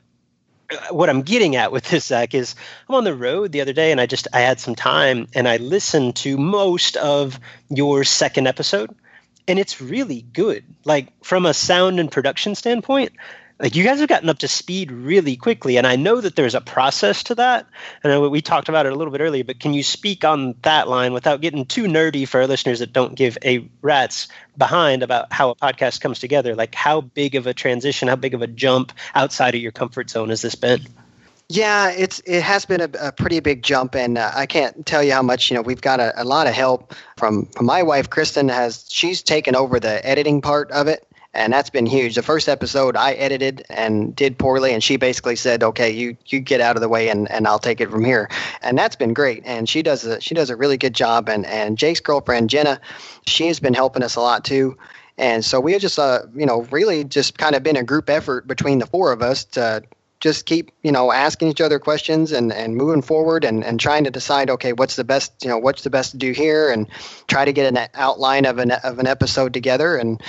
what I'm getting at with this, Zach, is I'm on the road the other day and I just I had some time and I listened to most of your second episode and it's really good. Like from a sound and production standpoint, like you guys have gotten up to speed really quickly and i know that there's a process to that and we talked about it a little bit earlier but can you speak on that line without getting too nerdy for our listeners that don't give a rat's behind about how a podcast comes together like how big of a transition how big of a jump outside of your comfort zone has this been yeah, it's it has been a, a pretty big jump, and uh, I can't tell you how much. You know, we've got a, a lot of help from from my wife, Kristen. Has she's taken over the editing part of it, and that's been huge. The first episode I edited and did poorly, and she basically said, "Okay, you you get out of the way, and, and I'll take it from here." And that's been great. And she does a she does a really good job. And and Jake's girlfriend Jenna, she has been helping us a lot too. And so we just uh you know really just kind of been a group effort between the four of us to just keep you know asking each other questions and and moving forward and and trying to decide okay what's the best you know what's the best to do here and try to get an outline of an of an episode together and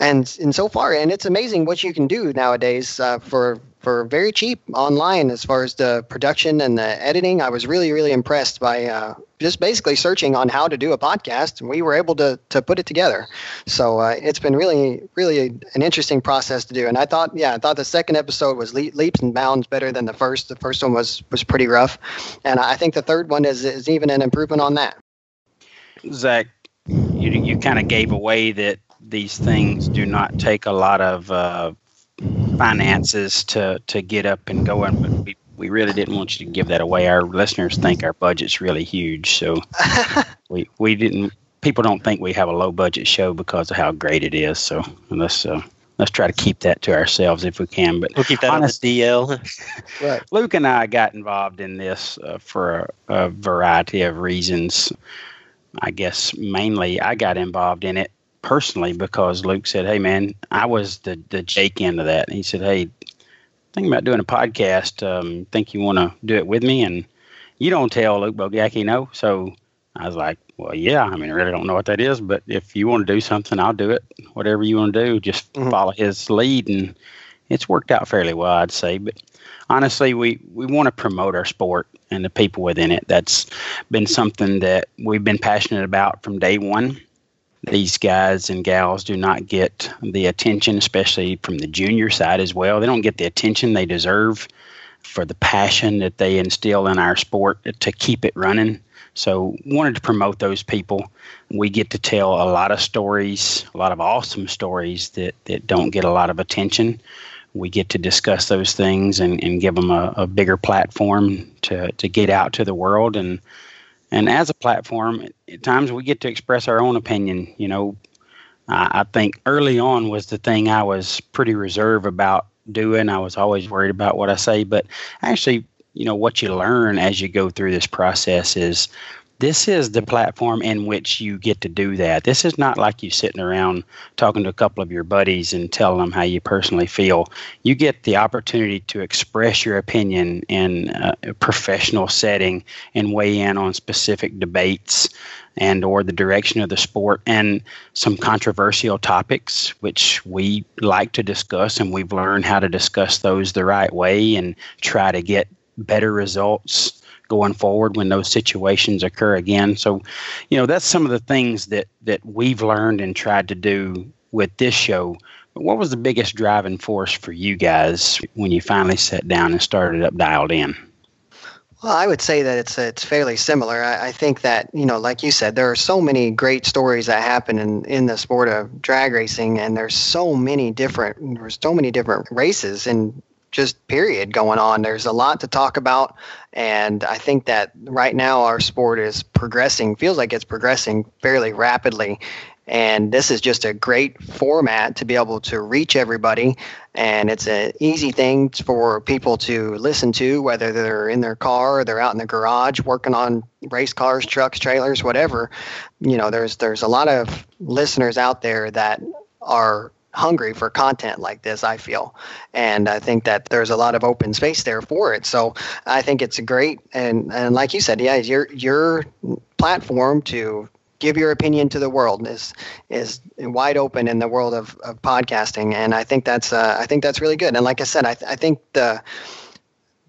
and and so far and it's amazing what you can do nowadays uh, for for very cheap online as far as the production and the editing. I was really really impressed by uh, just basically searching on how to do a podcast and we were able to to put it together. So uh, it's been really really an interesting process to do. And i thought yeah i thought the second episode was le- leaps and bounds better than the first. The first one was was pretty rough. And i think the third one is is even an improvement on that. Zach you, you kind of gave away that these things do not take a lot of uh, finances to to get up and going. But we, we really didn't want you to give that away. Our listeners think our budget's really huge, so we we didn't. People don't think we have a low budget show because of how great it is. So let's uh, let's try to keep that to ourselves if we can. But we'll keep that honest, on the DL. right. Luke and I got involved in this uh, for a, a variety of reasons. I guess mainly I got involved in it personally because Luke said, "Hey man, I was the the Jake end of that." And he said, "Hey, thinking about doing a podcast. Um, think you want to do it with me? And you don't tell Luke Bogacki no. So I was like, well, yeah. I mean, I really don't know what that is, but if you want to do something, I'll do it. Whatever you want to do, just mm-hmm. follow his lead, and it's worked out fairly well, I'd say. But honestly, we we want to promote our sport and the people within it. That's been something that we've been passionate about from day one. These guys and gals do not get the attention, especially from the junior side as well. They don't get the attention they deserve for the passion that they instill in our sport to keep it running. So, wanted to promote those people. We get to tell a lot of stories, a lot of awesome stories that, that don't get a lot of attention. We get to discuss those things and, and give them a, a bigger platform to, to get out to the world. And, and as a platform, at times we get to express our own opinion. You know, I, think early on was the thing I was pretty reserved about doing. I was always worried about what I say, but actually, you know, what you learn as you go through this process is this is the platform in which you get to do that. This is not like you sitting around talking to a couple of your buddies and telling them how you personally feel. You get the opportunity to express your opinion in a professional setting and weigh in on specific debates and or the direction of the sport and some controversial topics which we like to discuss and we've learned how to discuss those the right way and try to get better results going forward when those situations occur again. So, you know, that's some of the things that that we've learned and tried to do with this show. But What was the biggest driving force for you guys when you finally sat down and started up dialed in? Well, I would say that it's it's fairly similar. I, I, think that you know, like you said, there are so many great stories that happen in, in the sport of drag racing, and there's so many different there's so many different races and just period going on. There's a lot to talk about, and I think that right now our sport is progressing. Feels like it's progressing fairly rapidly, and this is just a great format to be able to reach everybody. And it's an easy thing for people to listen to, whether they're in their car or they're out in the garage working on race cars, trucks, trailers, whatever. You know, there's there's a lot of listeners out there that are hungry for content like this i feel. And i think that there's a lot of open space there for it. So i think it's great. And and like you said yeah your your platform to give your opinion to the world is is wide open in the world of, of podcasting. And i think that's uh, i think that's really good. And like i said I, th- I think the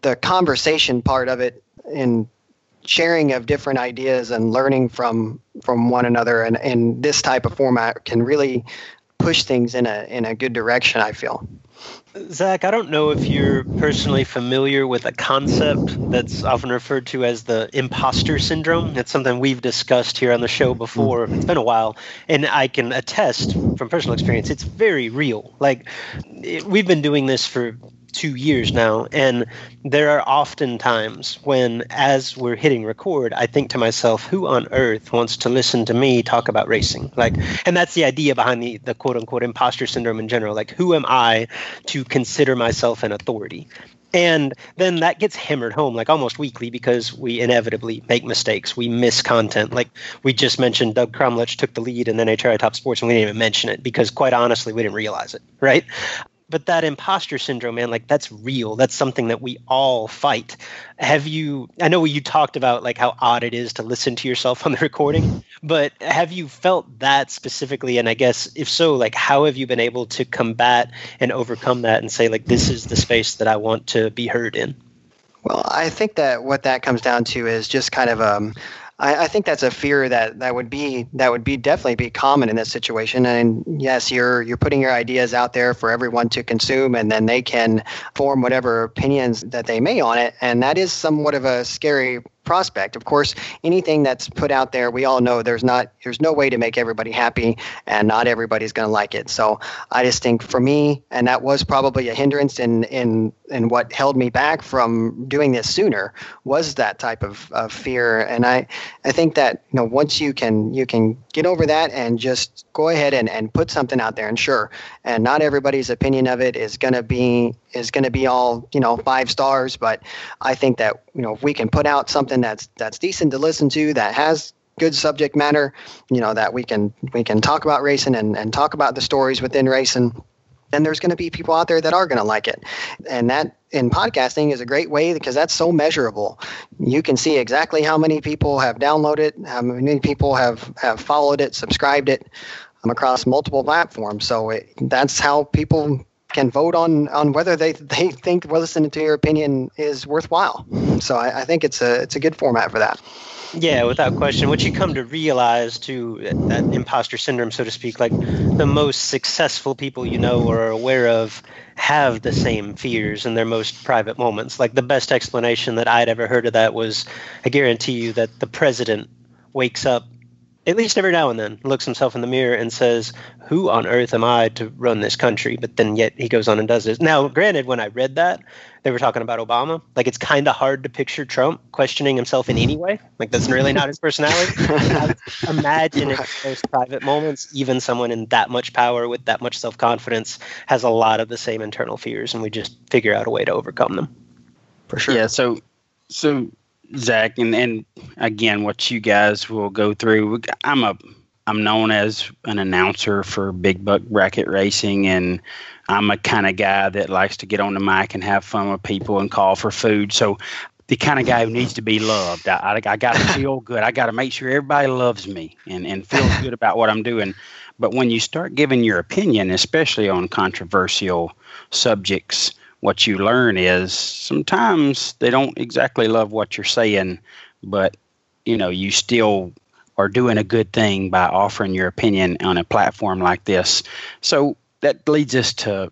the conversation part of it in sharing of different ideas and learning from from one another and in this type of format can really push things in a in a good direction. I feel. Zach, I don't know if you're personally familiar with a concept that's often referred to as the imposter syndrome. It's something we've discussed here on the show before. Mm. It's been a while, and I can attest from personal experience, it's very real. Like, it, we've been doing this for two years now. And there are often times when, as we're hitting record, I think to myself, who on earth wants to listen to me talk about racing? Like, and that's the idea behind the, the quote unquote imposter syndrome in general. Like, who am I to consider myself an authority? And then that gets hammered home like almost weekly because we inevitably make mistakes. We miss content. Like we just mentioned, Doug Crumlich took the lead in NHRA Top Sports, and we didn't even mention it because, quite honestly, we didn't realize it. Right? But that imposter syndrome man like that's real. That's something that we all fight. Have you i know you talked about like how odd it is to listen to yourself on the recording but have you felt that specifically? And i guess if so like how have you been able to combat and overcome that and say like this is the space that i want to be heard in? Well i think that what that comes down to is just kind of um I, I, think that's a fear that that would be that would be definitely be common in this situation. And yes, you're you're putting your ideas out there for everyone to consume, and then they can form whatever opinions that they may on it. And that is somewhat of a scary prospect. Of course, anything that's put out there, we all know there's not there's no way to make everybody happy, and not everybody's going to like it. So I just think for me, and that was probably a hindrance in in in what held me back from doing this sooner was that type of, of fear. And I I think that you know once you can you can get over that and just go ahead and, and put something out there and sure and not everybody's opinion of it is going to be is going to be all you know five stars but i think that you know if we can put out something that's that's decent to listen to that has good subject matter you know that we can we can talk about racing and, and talk about the stories within racing then there's going to be people out there that are going to like it. And that in podcasting is a great way because that's so measurable. You can see exactly how many people have downloaded, how many people have, have followed it, subscribed it um, across multiple platforms. So it, that's how people can vote on on whether they they think listening to your opinion is worthwhile. So I, I think it's a it's a good format for that. Yeah, without question. What you come to realize to that imposter syndrome, so to speak, like the most successful people you know or are aware of have the same fears in their most private moments. Like the best explanation that I'd ever heard of that was I guarantee you that the president wakes up at least every now and then looks himself in the mirror and says, "Who on earth am I to run this country?" But then yet he goes on and does this. Now, granted, when I read that, they were talking about Obama. Like it's kind of hard to picture Trump questioning himself in any way. Like that's really not his personality. imagine in those private moments, even someone in that much power with that much self confidence has a lot of the same internal fears, and we just figure out a way to overcome them. For sure. Yeah. So, so Zach, and and again, what you guys will go through. I'm a I'm known as an announcer for big buck bracket racing, and I'm a kind of guy that likes to get on the mic and have fun with people and call for food. So, the kind of guy who needs to be loved. I, I, I got to feel good. I got to make sure everybody loves me and, and feels good about what I'm doing. But when you start giving your opinion, especially on controversial subjects, what you learn is sometimes they don't exactly love what you're saying, but you know, you still are doing a good thing by offering your opinion on a platform like this. So that leads us to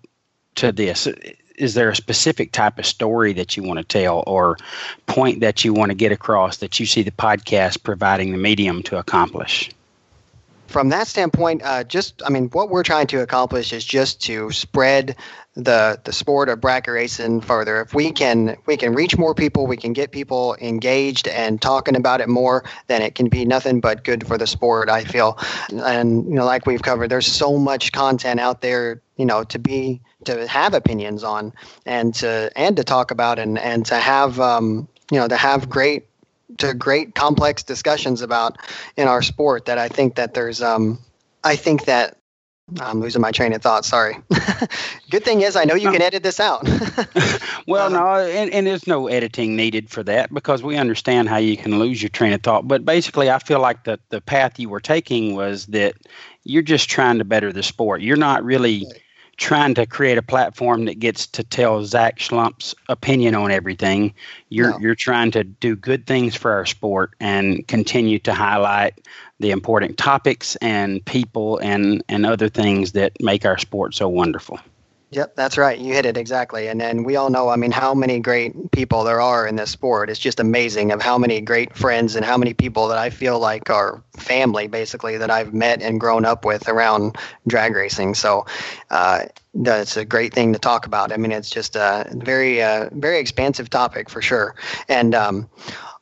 to this. Is there a specific type of story that you want to tell or point that you want to get across that you see the podcast providing the medium to accomplish? From that standpoint, uh, just I mean, what we're trying to accomplish is just to spread the the sport of bracket racing further. If we can we can reach more people, we can get people engaged and talking about it more, then it can be nothing but good for the sport. I feel, and you know, like we've covered, there's so much content out there, you know, to be to have opinions on and to and to talk about and and to have um, you know to have great to great complex discussions about in our sport that I think that there's um I think that I'm losing my train of thought. Sorry. Good thing is, I know you can edit this out. well, no, and, and there's no editing needed for that because we understand how you can lose your train of thought. But basically, I feel like the, the path you were taking was that you're just trying to better the sport. You're not really trying to create a platform that gets to tell Zach Schlumpf's opinion on everything. You're no. you're trying to do good things for our sport and continue to highlight the important topics and people and and other things that make our sport so wonderful. Yep, that's right. You hit it exactly. And then we all know, I mean, how many great people there are in this sport. It's just amazing of how many great friends and how many people that I feel like are family, basically, that I've met and grown up with around drag racing. So uh, it's a great thing to talk about. I mean, it's just a very, uh, very expansive topic for sure. And um,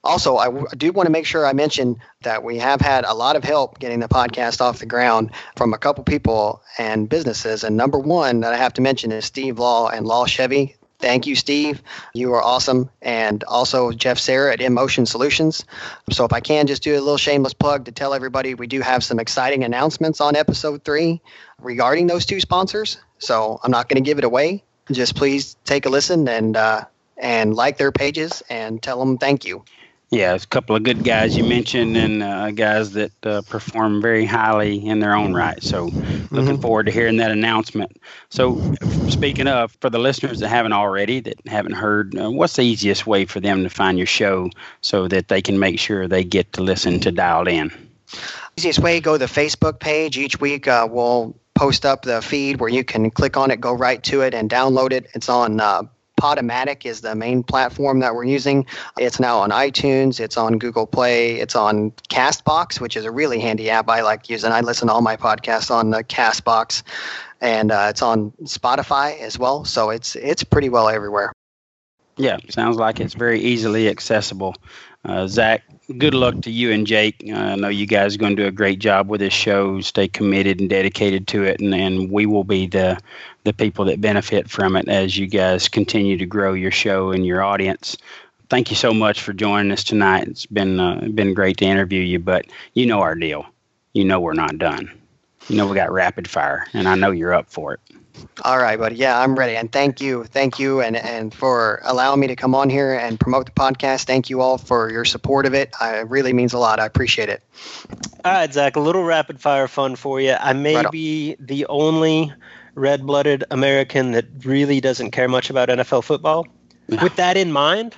also, I, w- I do want to make sure I mention that we have had a lot of help getting the podcast off the ground from a couple people and businesses. And number one that I have to mention is Steve Law and Law Chevy. Thank you, Steve. You are awesome. And also Jeff Sarah at Emotion Solutions. So, if I can just do a little shameless plug to tell everybody, we do have some exciting announcements on episode three regarding those two sponsors. So, I'm not going to give it away. Just please take a listen and uh, and like their pages and tell them thank you. Yeah, a couple of good guys you mentioned, and uh, guys that uh, perform very highly in their own right. So, looking mm-hmm. forward to hearing that announcement. So, speaking of, for the listeners that haven't already, that haven't heard, uh, what's the easiest way for them to find your show so that they can make sure they get to listen to Dialed In? Easiest way, go to the Facebook page. Each week, uh, we'll post up the feed where you can click on it, go right to it, and download it. It's on uh, Podomatic is the main platform that we're using. It's now on iTunes, it's on Google Play, it's on Castbox, which is a really handy app I like using. I listen to all my podcasts on the Castbox, and uh, it's on Spotify as well. So it's it's pretty well everywhere. Yeah, sounds like it's very easily accessible. Uh, Zach, good luck to you and Jake. Uh, I know you guys are going to do a great job with this show. Stay committed and dedicated to it, and, and we will be the the people that benefit from it as you guys continue to grow your show and your audience. Thank you so much for joining us tonight. It's been uh, been great to interview you, but you know our deal. You know we're not done. You know we got rapid fire, and I know you're up for it. All right, buddy. Yeah, I'm ready. And thank you, thank you, and and for allowing me to come on here and promote the podcast. Thank you all for your support of it. I, it really means a lot. I appreciate it. All right, Zach. A little rapid fire fun for you. I may Right be the only red-blooded American that really doesn't care much about NFL football. With that in mind,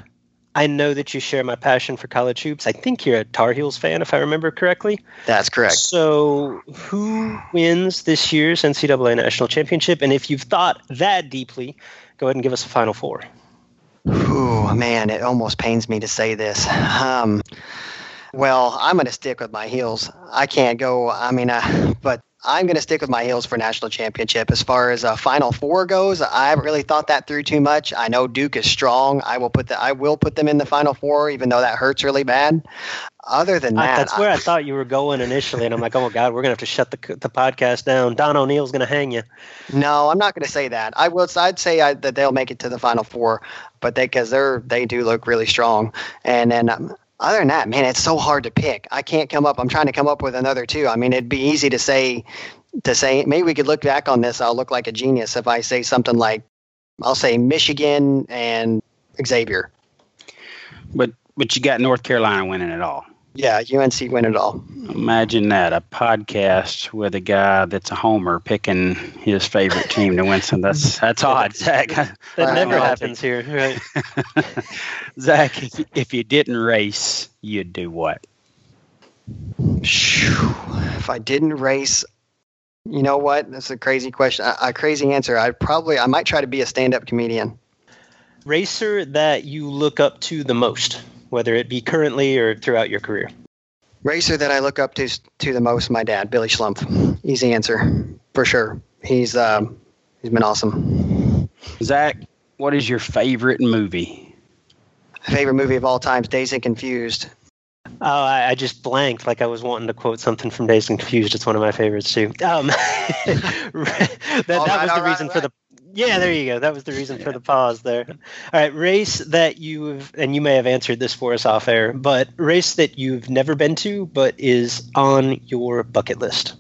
I know that you share my passion for college hoops. I think you're a Tar Heels fan, if I remember correctly. That's correct. So, who wins this year's NCAA national championship? And if you've thought that deeply, go ahead and give us a final four. Ooh, man, it almost pains me to say this. Um, well, I'm going to stick with my heels. I can't go. I mean, uh, but I'm going to stick with my heels for national championship. As far as uh, Final Four goes, I haven't really thought that through too much. I know Duke is strong. I will put the, I will put them in the Final Four, even though that hurts really bad. Other than Uh, that, that's where I thought you were going initially, and I'm like, oh my god, we're gonna have to shut the the podcast down. Don O'Neill's gonna hang you. No, I'm not going to say that. I will. I'd say I, that they'll make it to the final four, but they because they're they do look really strong. And then um, other than that, man, it's so hard to pick. I can't come up. I'm trying to come up with another two. I mean, it'd be easy to say to say maybe we could look back on this. I'll look like a genius if I say something like I'll say Michigan and Xavier. But but you got North Carolina winning it all. Yeah, UNC win it all. Imagine that a podcast with a guy that's a homer picking his favorite team to win some. That's that's odd, Zach. That Right. never happens here, right? Zach, if, if you didn't race, you'd do what? If I didn't race, you know what? That's a crazy question. A, a crazy answer. I probably I might try to be a stand-up comedian. Racer that you look up to the most, whether it be currently or throughout your career. Racer that I look up to to the most, my dad, Billy Schlumpf. Easy answer, for sure. He's um, he's been awesome. Zach, what is your favorite movie? Favorite movie of all times, Dazed and Confused. Oh, I, I just blanked like I was wanting to quote something from Dazed and Confused. It's one of my favorites too. Um, that All that was the right, reason all for the. Yeah, there you go. That was the reason for the pause there. All right, race that you've and you may have answered this for us off air, but race that you've never been to but is on your bucket list.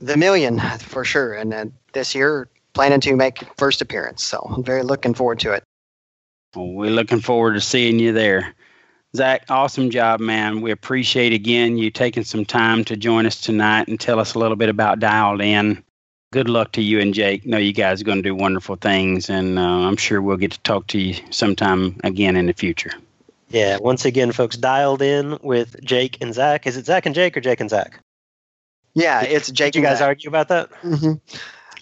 The Million, for sure. And then this year, planning to make first appearance. So I'm very looking forward to it. Well, we're looking forward to seeing you there. Zach, awesome job, man. We appreciate again you taking some time to join us tonight and tell us a little bit about Dialed In. Good luck to you and Jake. know you guys are going to do wonderful things, and uh, I'm sure we'll get to talk to you sometime again in the future. Yeah, once again, folks, dialed in with Jake and Zach. Is it Zach and Jake or Jake and Zach? Yeah, it's Jake. Did you and guys Zach. argue about that? Mhm.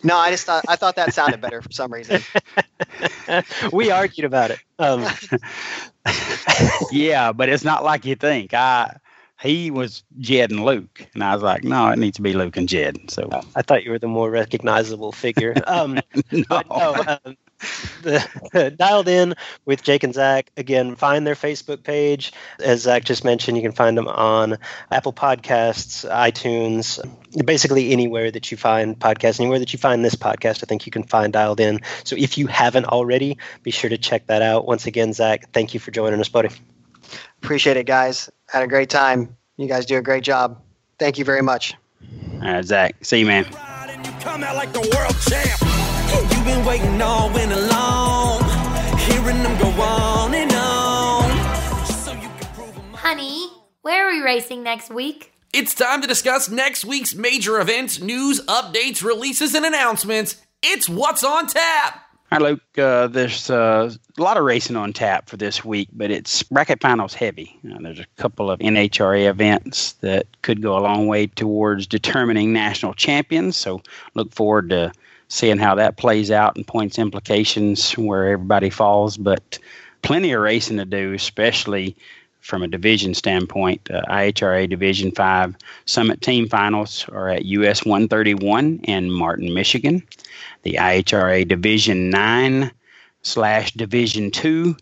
No, I just thought I thought that sounded better for some reason. we argued about it. Um, yeah, but it's not like you think. I he was Jed and Luke, and I was like, no, it needs to be Luke and Jed. So I thought you were the more recognizable figure. Um, no, but no, um, the, dialed in with Jake and Zach. Again, find their Facebook page. As Zach just mentioned, you can find them on Apple Podcasts, iTunes, basically anywhere that you find podcasts, anywhere that you find this podcast. I think you can find dialed in. So if you haven't already, be sure to check that out. Once again, Zach, thank you for joining us, buddy. Appreciate it, guys. Had a great time. You guys do a great job. Thank you very much. all right, Zach, see you, man. you come out like the world champ. You've been waiting all winter long, hearing them go on and on. So you can prove 'em Honey, where are we racing next week? It's time to discuss next week's major events, news, updates, releases, and announcements. It's What's on Tap. All right, Luke. Uh, there's uh, a lot of racing on tap for this week, but it's bracket finals heavy. Uh, there's a couple of NHRA events that could go a long way towards determining national champions. So look forward to seeing how that plays out and points implications where everybody falls. But plenty of racing to do, especially from a division standpoint. Uh, IHRA Division Five Summit Team Finals are at US 131 in Martin, Michigan the IHRA Division 9 slash Division 2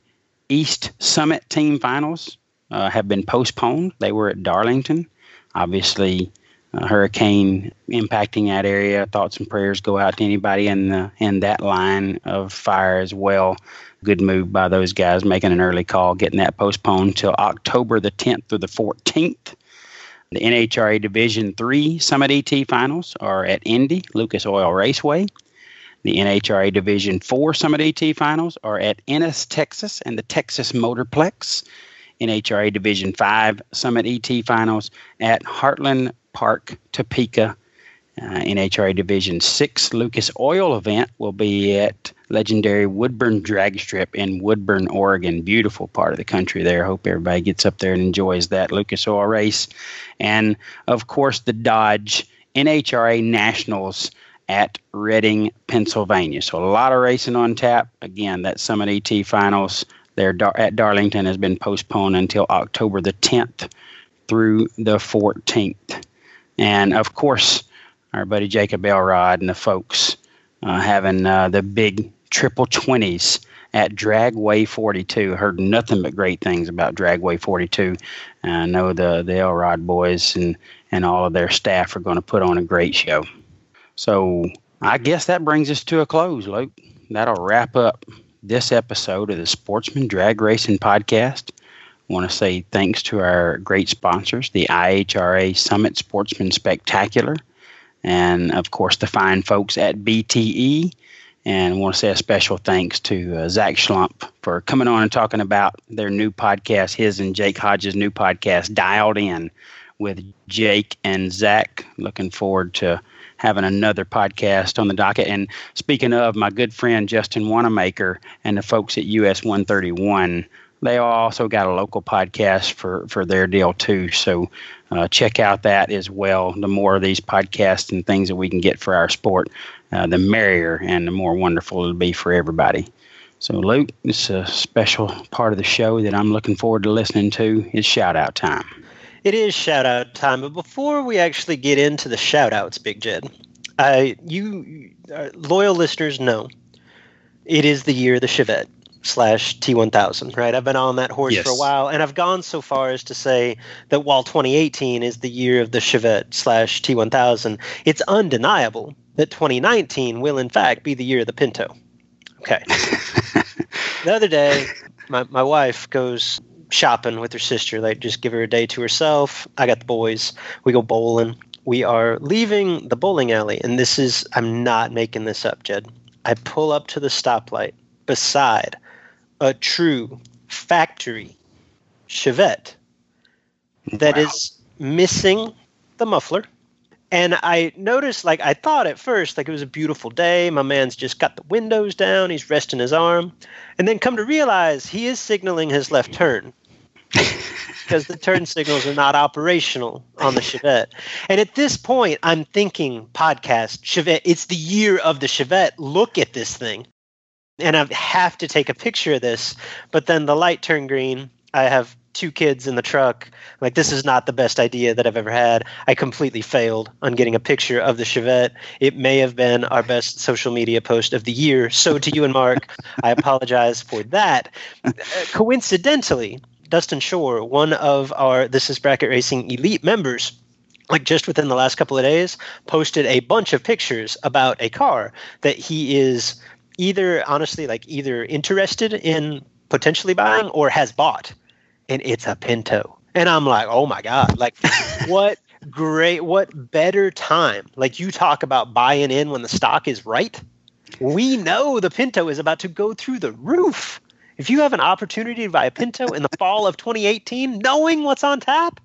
East Summit team finals uh, have been postponed. They were at Darlington. Obviously, hurricane impacting that area. Thoughts and prayers go out to anybody in the in that line of fire as well. Good move by those guys making an early call, getting that postponed till October the 10th through the 14th. The NHRA Division 3 Summit ET finals are at Indy, Lucas Oil Raceway. The NHRA Division 4 Summit ET finals are at Ennis, Texas, and the Texas Motorplex. NHRA Division 5 Summit ET finals at Heartland Park, Topeka. Uh, NHRA Division 6 Lucas Oil event will be at legendary Woodburn Drag Strip in Woodburn, Oregon. Beautiful part of the country there. Hope everybody gets up there and enjoys that Lucas Oil race. And of course, the Dodge NHRA Nationals at Reading, Pennsylvania. So a lot of racing on tap. Again, that Summit ET Finals there at Darlington has been postponed until October the 10th through the 14th. And of course, our buddy Jacob Elrod and the folks uh, having uh, the big triple 20s at Dragway 42. Heard nothing but great things about Dragway 42. And I know the, the Elrod boys and, and all of their staff are going to put on a great show. So I guess that brings us to a close, Luke. That'll wrap up this episode of the Sportsman Drag Racing Podcast. I want to say thanks to our great sponsors, the IHRA Summit Sportsman Spectacular, and of course the fine folks at BTE. And I want to say a special thanks to uh, Zach Schlumpf for coming on and talking about their new podcast, his and Jake Hodges' new podcast, Dialed In, with Jake and Zach. Looking forward to having another podcast on the docket. And speaking of my good friend Justin Wanamaker and the folks at US 131, they also got a local podcast for, for their deal too. So uh, check out that as well. The more of these podcasts and things that we can get for our sport, uh, the merrier and the more wonderful it'll be for everybody. So, Luke, it's a special part of the show that I'm looking forward to listening to. It's shout out time. It is shout out time, but before we actually get into the shout outs, Big Jed, uh, you uh, loyal listeners know it is the year of the Chevette slash T1000, right? I've been on that horse yes. for a while, and I've gone so far as to say that while 2018 is the year of the Chevette slash T1000, it's undeniable that 2019 will in fact be the year of the Pinto. Okay. the other day, my, my wife goes shopping with her sister. Like, just give her a day to herself. I got the boys. We go bowling. We are leaving the bowling alley, and this is, I'm not making this up, Jed. I pull up to the stoplight beside a true factory Chevette that wow. is missing the muffler. And I noticed, like, I thought at first, like, it was a beautiful day. My man's just got the windows down. He's resting his arm. And then come to realize he is signaling his left turn because the turn signals are not operational on the Chevette. And at this point, I'm thinking podcast Chevette. It's the year of the Chevette. Look at this thing. And I have to take a picture of this. But then the light turned green. I have two kids in the truck. Like, this is not the best idea that I've ever had. I completely failed on getting a picture of the Chevette. It may have been our best social media post of the year. So, to you and Mark, I apologize for that. Coincidentally, Dustin Shore, one of our This is Bracket Racing Elite members, like just within the last couple of days, posted a bunch of pictures about a car that he is either honestly like either interested in potentially buying or has bought. And it's a Pinto. And I'm like, oh my God, like what great, what better time? Like you talk about buying in when the stock is right. We know the Pinto is about to go through the roof. If you have an opportunity to buy a Pinto in the fall of 2018, knowing what's on tap,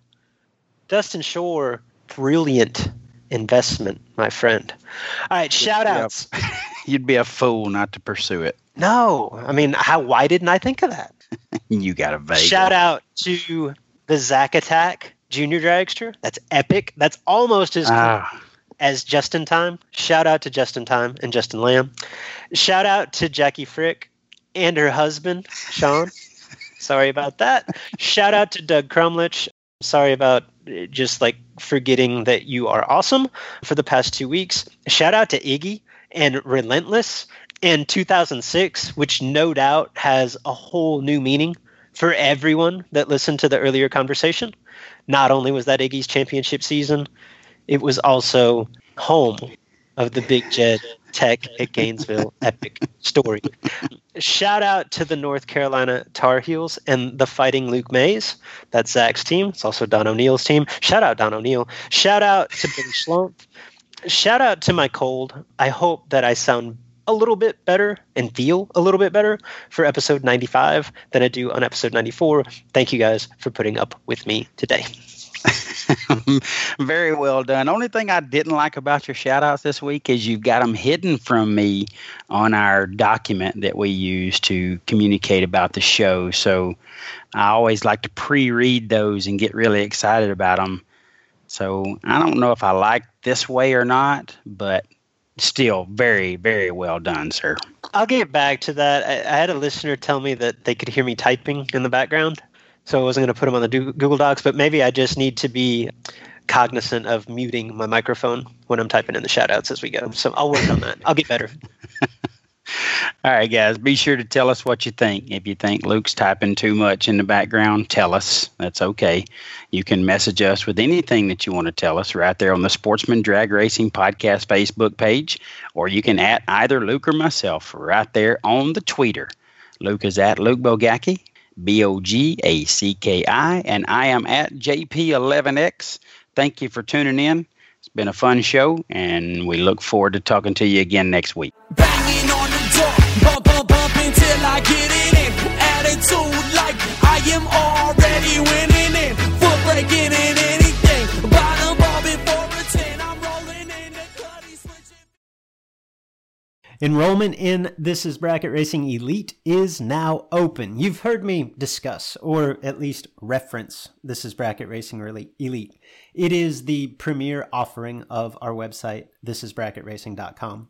Dustin Shore, brilliant investment, my friend. All right, shout outs. You'd be a fool not to pursue it. No, I mean, how? Why didn't I think of that? you got a vague. Shout out to the Zack Attack Junior Dragster. That's epic. That's almost as ah. cool as Justin Time. Shout out to Justin Time and Justin Lamb. Shout out to Jackie Frick and her husband, Sean. Sorry about that. Shout out to Doug Crumlich. Sorry about just like forgetting that you are awesome for the past two weeks. Shout out to Iggy and Relentless and 2006, which no doubt has a whole new meaning for everyone that listened to the earlier conversation. Not only was that Iggy's championship season, it was also home of the Big Jed Tech at Gainesville epic story. Shout out to the North Carolina Tar Heels and the Fighting Luke Mays. That's Zach's team. It's also Don O'Neill's team. Shout out Don O'Neill. Shout out to Billy Schlumpf. Shout out to my cold. I hope that I sound a little bit better and feel a little bit better for episode 95 than I do on episode 94. Thank you guys for putting up with me today. Very well done. Only thing I didn't like about your shout outs this week is you've got them hidden from me on our document that we use to communicate about the show. So I always like to pre read those and get really excited about them. So I don't know if I like this way or not, but still very, very well done, sir. I'll get back to that. I, I had a listener tell me that they could hear me typing in the background so I wasn't going to put them on the Google Docs, but maybe I just need to be cognizant of muting my microphone when I'm typing in the shoutouts as we go. So I'll work on that. I'll get better. All right, guys, be sure to tell us what you think. If you think Luke's typing too much in the background, tell us. That's okay. You can message us with anything that you want to tell us right there on the Sportsman Drag Racing Podcast Facebook page, or you can at either Luke or myself right there on the Twitter. Luke is at Luke Bogacki, B O G A C K I, and I am at JP11X. Thank you for tuning in. It's been a fun show, and we look forward to talking to you again next week. Until I get it in. Attitude like I am already winning it. Foot breaking in anything. Bottom ball before a 10. I'm rolling in the cutty switching. Enrollment in This is Bracket Racing Elite is now open. You've heard me discuss, or at least reference, This is Bracket Racing Elite. It is the premier offering of our website, thisisbracketracing.com.